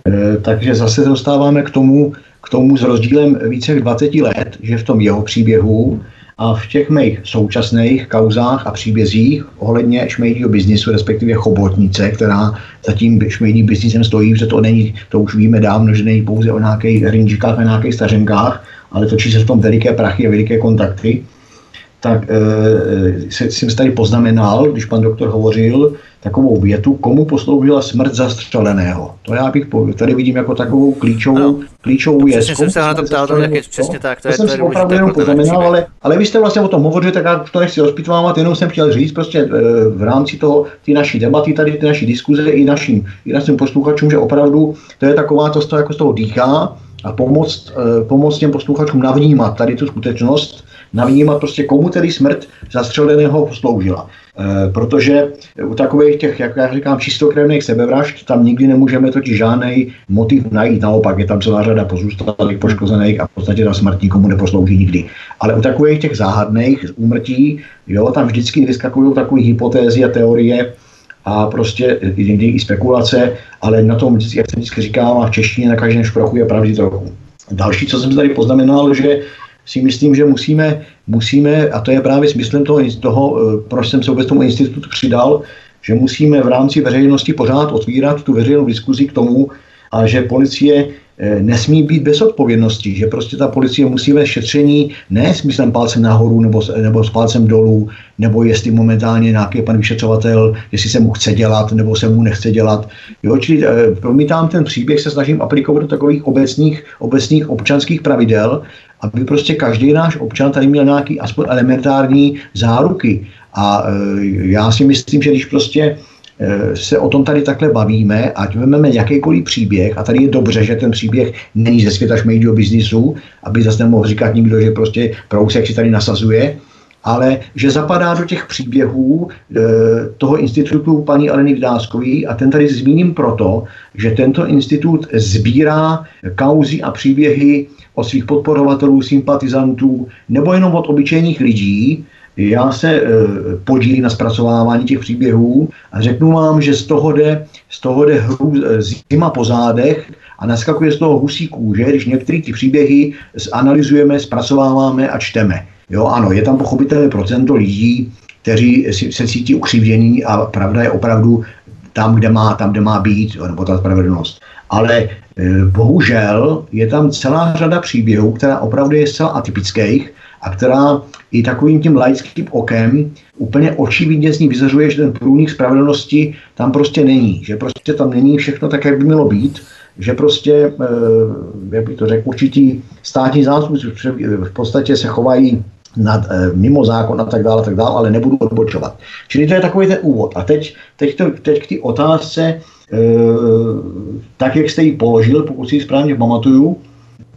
E, takže zase dostáváme k tomu, k tomu s rozdílem více jak 20 let, že v tom jeho příběhu a v těch mých současných kauzách a příbězích ohledně šmejdího biznisu, respektive chobotnice, která zatím šmejdí biznisem stojí, že to není, to už víme dávno, že není pouze o nějakých rinčikách a nějakých stařenkách, ale točí se v tom veliké prachy a veliké kontakty, tak e, jsem si tady poznamenal, když pan doktor hovořil, takovou větu, komu posloužila smrt zastřeleného. To já bych tady vidím jako takovou klíčovou, ano, klíčovou věc. Přesně jsem se na to ptal, to je přesně tak. To, to je, jsem to si opravdu jenom poznamenal, ale, ale vy jste vlastně o tom hovořili, tak já to nechci rozpitvávat, jenom jsem chtěl říct prostě e, v rámci toho, ty naší debaty, tady ty naší diskuze i našim, i našim posluchačům, že opravdu to je taková, to z toho, jako z toho dýchá a pomoct, e, pomoct těm posluchačům navnímat tady tu skutečnost, navnímat prostě komu tedy smrt zastřeleného posloužila. E, protože u takových těch, jak já říkám, čistokrevných sebevražd, tam nikdy nemůžeme totiž žádný motiv najít. Naopak je tam celá řada pozůstalých, poškozených a v podstatě ta smrt nikomu neposlouží nikdy. Ale u takových těch záhadných úmrtí, jo, tam vždycky vyskakují takové hypotézy a teorie, a prostě někdy i spekulace, ale na tom, jak jsem vždycky říkal, v češtině na každém šprochu je pravdy trochu. Další, co jsem tady poznamenal, že si myslím, že musíme, musíme a to je právě smyslem toho, toho eh, proč jsem se vůbec tomu institutu přidal, že musíme v rámci veřejnosti pořád otvírat tu veřejnou diskuzi k tomu, a že policie nesmí být bez odpovědnosti, že prostě ta policie musí vést šetření ne smyslem palcem nahoru nebo, nebo s palcem dolů, nebo jestli momentálně nějaký pan vyšetřovatel, jestli se mu chce dělat nebo se mu nechce dělat. Jo, čili eh, promítám ten příběh, se snažím aplikovat do takových obecných, obecných občanských pravidel, aby prostě každý náš občan tady měl nějaký aspoň elementární záruky. A e, já si myslím, že když prostě e, se o tom tady takhle bavíme, ať vezmeme jakýkoliv příběh, a tady je dobře, že ten příběh není ze světa šmejdího biznisu, aby zase nemohl říkat nikdo, že prostě prousek si tady nasazuje, ale že zapadá do těch příběhů e, toho institutu paní Aleny Vdáskový a ten tady zmíním proto, že tento institut sbírá kauzy a příběhy od svých podporovatelů, sympatizantů nebo jenom od obyčejných lidí. Já se e, podílím na zpracovávání těch příběhů a řeknu vám, že z toho jde, z toho jde hru, e, zima po zádech a naskakuje z toho husí kůže, když některé ty příběhy zanalizujeme, zpracováváme a čteme. Jo, ano, je tam pochopitelné procento lidí, kteří se cítí ukřivdění a pravda je opravdu tam, kde má, tam, kde má být, nebo ta spravedlnost. Ale e, bohužel je tam celá řada příběhů, která opravdu je zcela atypických a která i takovým tím laickým okem úplně očividně z ní vyzařuje, že ten průnik spravedlnosti tam prostě není. Že prostě tam není všechno tak, jak by mělo být. Že prostě, e, jak bych to řekl, určitý státní zástupci v podstatě se chovají nad, e, mimo zákon a tak dále, tak dále, ale nebudu odbočovat. Čili to je takový ten úvod. A teď, teď, to, teď k té otázce, tak jak jste ji položil, pokud si ji správně pamatuju,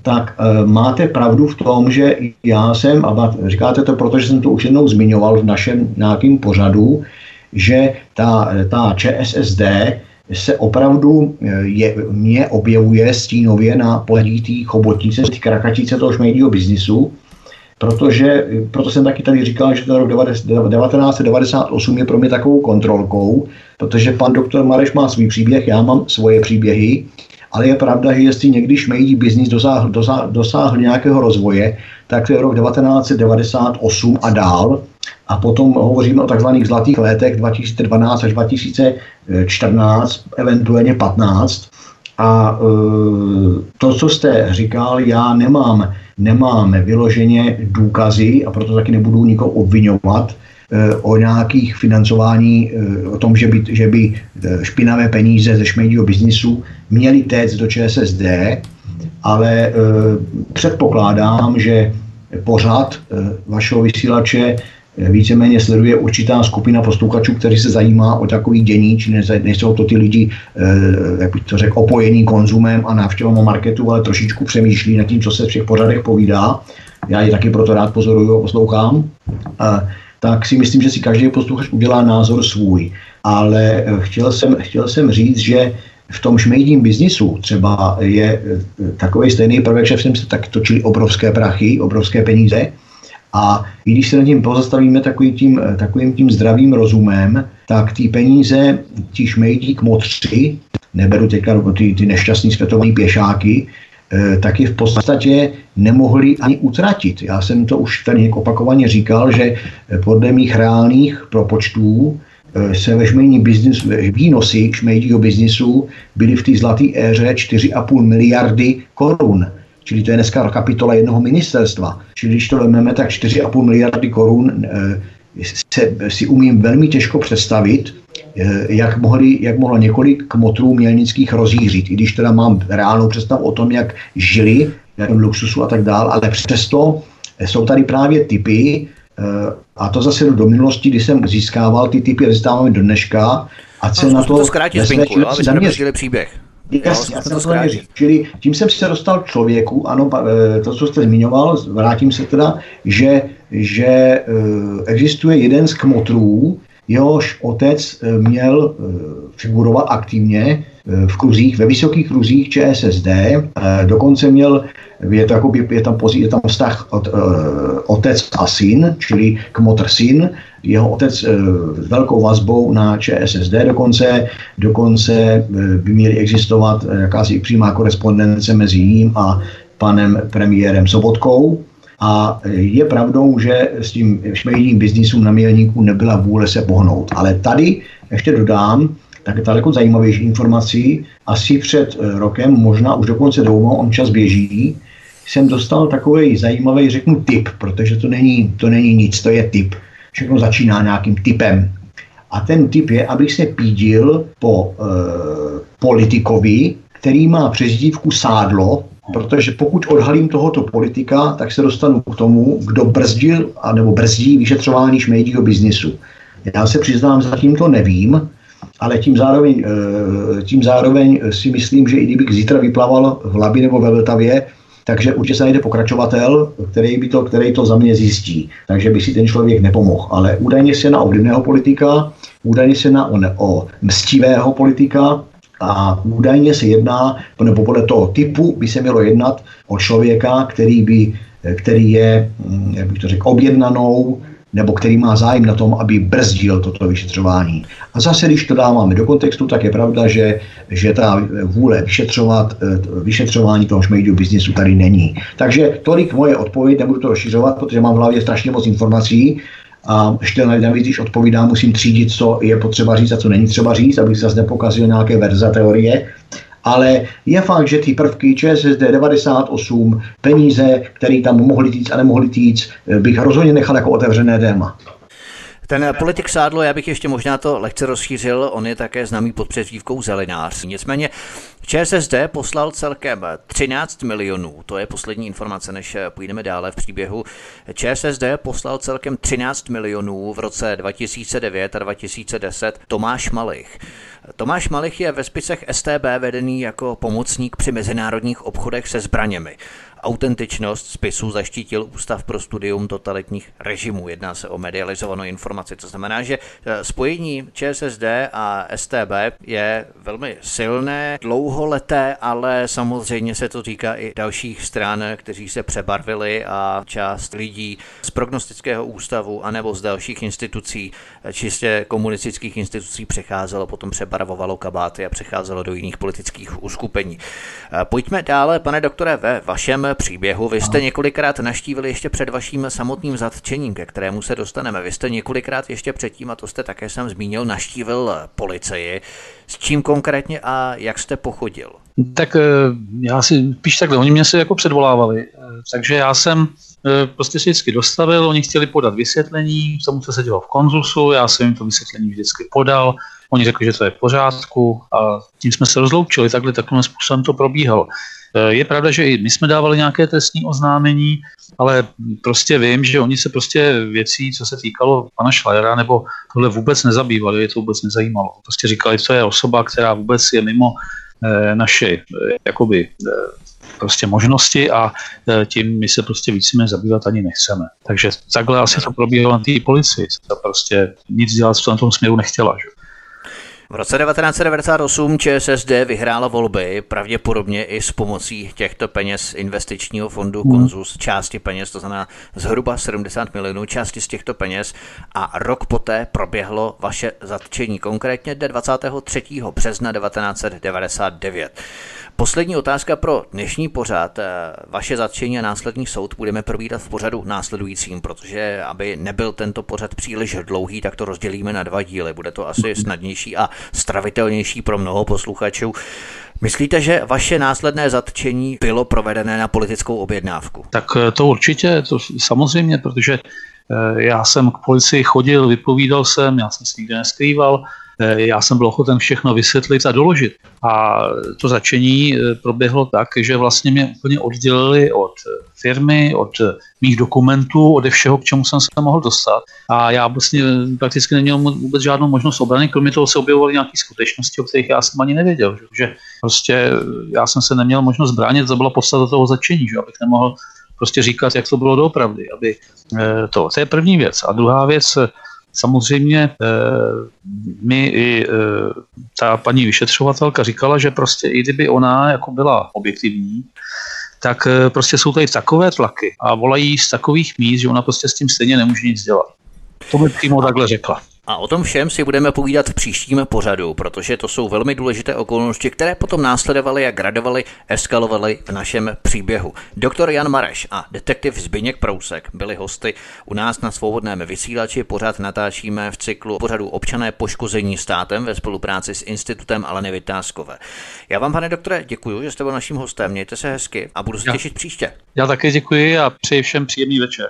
tak e, máte pravdu v tom, že já jsem, a říkáte to, protože jsem to už jednou zmiňoval v našem nějakém pořadu, že ta, ta ČSSD se opravdu je, mě objevuje stínově na pohledí té chobotnice, té krakatíce toho šmejdího biznisu, protože, proto jsem taky tady říkal, že ten rok 1998 je pro mě takovou kontrolkou, protože pan doktor Mareš má svůj příběh, já mám svoje příběhy, ale je pravda, že jestli někdy šmejdí biznis dosáhl, dosáhl, dosáhl nějakého rozvoje, tak to je rok 1998 a dál. A potom hovoříme o takzvaných zlatých letech 2012 až 2014, eventuálně 15. A e, to, co jste říkal, já nemám nemáme vyloženě důkazy a proto taky nebudu nikoho obvinovat eh, o nějakých financování, eh, o tom, že by, že by špinavé peníze ze šmejdího biznisu měly téct do ČSSD, ale předpokládám, že pořád vašeho vysílače víceméně sleduje určitá skupina posluchačů, kteří se zajímá o takový dění, či nejsou to ty lidi, eh, jak bych to řekl, opojení konzumem a návštěvou marketu, ale trošičku přemýšlí nad tím, co se v těch pořadech povídá. Já ji taky proto rád pozoruju a poslouchám. tak si myslím, že si každý posluchač udělá názor svůj. Ale eh, chtěl jsem, chtěl jsem říct, že v tom šmejdím biznisu třeba je eh, takový stejný prvek, že jsem se tak točili obrovské prachy, obrovské peníze, a i když se nad tím pozastavíme takovým tím, eh, takovým tím zdravým rozumem, tak ty peníze, ti šmejdí k motři, neberu teďka ty, ty nešťastní světové pěšáky, taky v podstatě nemohli ani utratit. Já jsem to už tady opakovaně říkal, že podle mých reálných propočtů se ve šmejní biznis, výnosy šmejdího biznisu byly v té zlaté éře 4,5 miliardy korun. Čili to je dneska kapitola jednoho ministerstva. Čili když to vezmeme, tak 4,5 miliardy korun se, si umím velmi těžko představit, eh, jak, mohli, jak mohlo několik kmotrů mělnických rozjířit, i když teda mám reálnou představu o tom, jak žili, jakém luxusu a tak dále, ale přesto jsou tady právě typy, eh, a to zase do minulosti, kdy jsem získával ty typy, získáváme do dneška, a se no, na to, to zkrátit, Zbyňku, jo, aby jsme příběh. Jasně, já jsem to říct. Čili tím jsem se dostal k člověku, ano, eh, to, co jste zmiňoval, vrátím se teda, že, že eh, existuje jeden z kmotrů, jehož otec eh, měl figurovat aktivně v kruzích, ve vysokých kruzích ČSSD, dokonce měl je, to jako, je, tam, je tam vztah od, uh, otec a syn, čili kmotr syn, jeho otec uh, s velkou vazbou na ČSSD dokonce, dokonce by měly existovat jakási přímá korespondence mezi ním a panem premiérem Sobotkou. A je pravdou, že s tím šmejdním biznisem na Mělníku nebyla vůle se pohnout. Ale tady ještě dodám, tak daleko zajímavější informací. Asi před rokem, možná už dokonce dlouho, on čas běží, jsem dostal takový zajímavý, řeknu, typ, protože to není, to není nic, to je typ. Všechno začíná nějakým typem. A ten typ je, abych se pídil po e, politikovi, který má přezdívku sádlo, protože pokud odhalím tohoto politika, tak se dostanu k tomu, kdo brzdil anebo brzdí vyšetřování šmejdího biznisu. Já se přiznám, zatím to nevím, ale tím zároveň, e, tím zároveň si myslím, že i kdybych zítra vyplaval v Labi nebo ve Vltavě, takže určitě se najde pokračovatel, který, by to, který to za mě zjistí. Takže by si ten člověk nepomohl. Ale údajně se na ovlivného politika, údajně se na o, o mstivého politika, a údajně se jedná, nebo podle toho typu by se mělo jednat o člověka, který, by, který je, hm, jak bych to řekl, objednanou nebo který má zájem na tom, aby brzdil toto vyšetřování. A zase, když to dáváme do kontextu, tak je pravda, že, že ta vůle vyšetřovat, eh, vyšetřování toho šmejdu biznisu tady není. Takže tolik moje odpověď, nebudu to rozšiřovat, protože mám v hlavě strašně moc informací, a ještě navíc, když odpovídám, musím třídit, co je potřeba říct a co není třeba říct, abych zase nepokazil nějaké verze teorie ale je fakt, že ty prvky ČSSD 98, peníze, které tam mohly týct a nemohly týct, bych rozhodně nechal jako otevřené téma. Ten politik Sádlo, já bych ještě možná to lehce rozšířil, on je také známý pod přezdívkou Zelinář. Nicméně ČSSD poslal celkem 13 milionů, to je poslední informace, než půjdeme dále v příběhu. ČSSD poslal celkem 13 milionů v roce 2009 a 2010 Tomáš Malich. Tomáš Malich je ve spisech STB vedený jako pomocník při mezinárodních obchodech se zbraněmi. Autentičnost spisu zaštítil Ústav pro studium totalitních režimů. Jedná se o medializovanou informaci. To znamená, že eh, spojení ČSSD a STB je velmi silné, dlouholeté, ale samozřejmě se to týká i dalších stran, kteří se přebarvili a část lidí z prognostického ústavu anebo z dalších institucí, eh, čistě komunistických institucí přecházelo, potom přebarvovalo kabáty a přecházelo do jiných politických uskupení. Eh, pojďme dále, pane doktore, ve vašem příběhu. Vy jste několikrát naštívili ještě před vaším samotným zatčením, ke kterému se dostaneme. Vy jste několikrát ještě předtím, a to jste také sám zmínil, naštívil policii. S čím konkrétně a jak jste pochodil? Tak eh, já si píš takhle, oni mě se jako předvolávali, eh, takže já jsem eh, prostě si vždycky dostavil, oni chtěli podat vysvětlení k tomu, co se dělo v konzusu, já jsem jim to vysvětlení vždycky podal, oni řekli, že to je v pořádku a tím jsme se rozloučili, takhle takovým způsobem to probíhalo. Eh, je pravda, že i my jsme dávali nějaké trestní oznámení, ale prostě vím, že oni se prostě věcí, co se týkalo pana Šlajera, nebo tohle vůbec nezabývali, je to vůbec nezajímalo. Prostě říkali, co je osoba, která vůbec je mimo eh, naše eh, jakoby, prostě možnosti a tím my se prostě více zabývat ani nechceme. Takže takhle asi to probíhalo na té policii. To prostě nic dělat v tom směru nechtěla. Že? V roce 1998 ČSSD vyhrála volby, pravděpodobně i s pomocí těchto peněz investičního fondu hmm. Konzus, části peněz, to znamená zhruba 70 milionů části z těchto peněz a rok poté proběhlo vaše zatčení, konkrétně 23. března 1999. Poslední otázka pro dnešní pořad. Eh, vaše zatčení a následný soud budeme probírat v pořadu následujícím, protože aby nebyl tento pořad příliš dlouhý, tak to rozdělíme na dva díly. Bude to asi snadnější a stravitelnější pro mnoho posluchačů. Myslíte, že vaše následné zatčení bylo provedené na politickou objednávku? Tak eh, to určitě, to samozřejmě, protože eh, já jsem k policii chodil, vypovídal jsem, já jsem se nikde neskrýval, já jsem byl ochoten všechno vysvětlit a doložit. A to začení eh, proběhlo tak, že vlastně mě úplně oddělili od eh, firmy, od mých dokumentů, ode všeho, k čemu jsem se mohl dostat. A já vlastně prakticky neměl vůbec žádnou možnost obrany, kromě toho se objevovaly nějaké skutečnosti, o kterých já jsem ani nevěděl. Že prostě já jsem se neměl možnost bránit, to byla podstata toho začení, že abych nemohl prostě říkat, jak to bylo doopravdy. Aby, to, to je první věc. A druhá věc, samozřejmě eh, mi i eh, ta paní vyšetřovatelka říkala, že prostě i kdyby ona jako byla objektivní, tak eh, prostě jsou tady takové tlaky a volají z takových míst, že ona prostě s tím stejně nemůže nic dělat. To by přímo takhle řekla. A o tom všem si budeme povídat v příštím pořadu, protože to jsou velmi důležité okolnosti, které potom následovaly a gradovaly, eskalovaly v našem příběhu. Doktor Jan Mareš a detektiv Zbyněk Prousek byli hosty u nás na svobodném vysílači. Pořád natáčíme v cyklu pořadu Občané poškození státem ve spolupráci s Institutem Aleny Vytázkové. Já vám, pane doktore, děkuji, že jste byl naším hostem. Mějte se hezky a budu se těšit příště. Já také děkuji a přeji všem příjemný večer.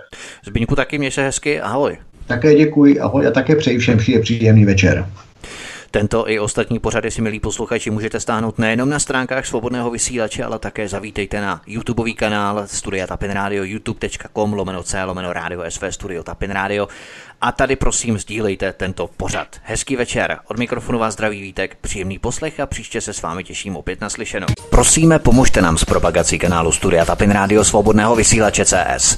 Zbyňku taky měj se hezky. Ahoj. Také děkuji, ahoj a také přeji všem příjemný večer. Tento i ostatní pořady si, milí posluchači, můžete stáhnout nejenom na stránkách svobodného vysílače, ale také zavítejte na YouTubeový kanál Studia Tapin Radio, youtube.com lomeno C lomeno Radio SV Studio Tapin Radio a tady prosím sdílejte tento pořad. Hezký večer, od mikrofonu vás zdraví Vítek, příjemný poslech a příště se s vámi těším opět na slyšenou. Prosíme, pomožte nám s propagací kanálu Studia Tapin Radio Svobodného vysílače CS.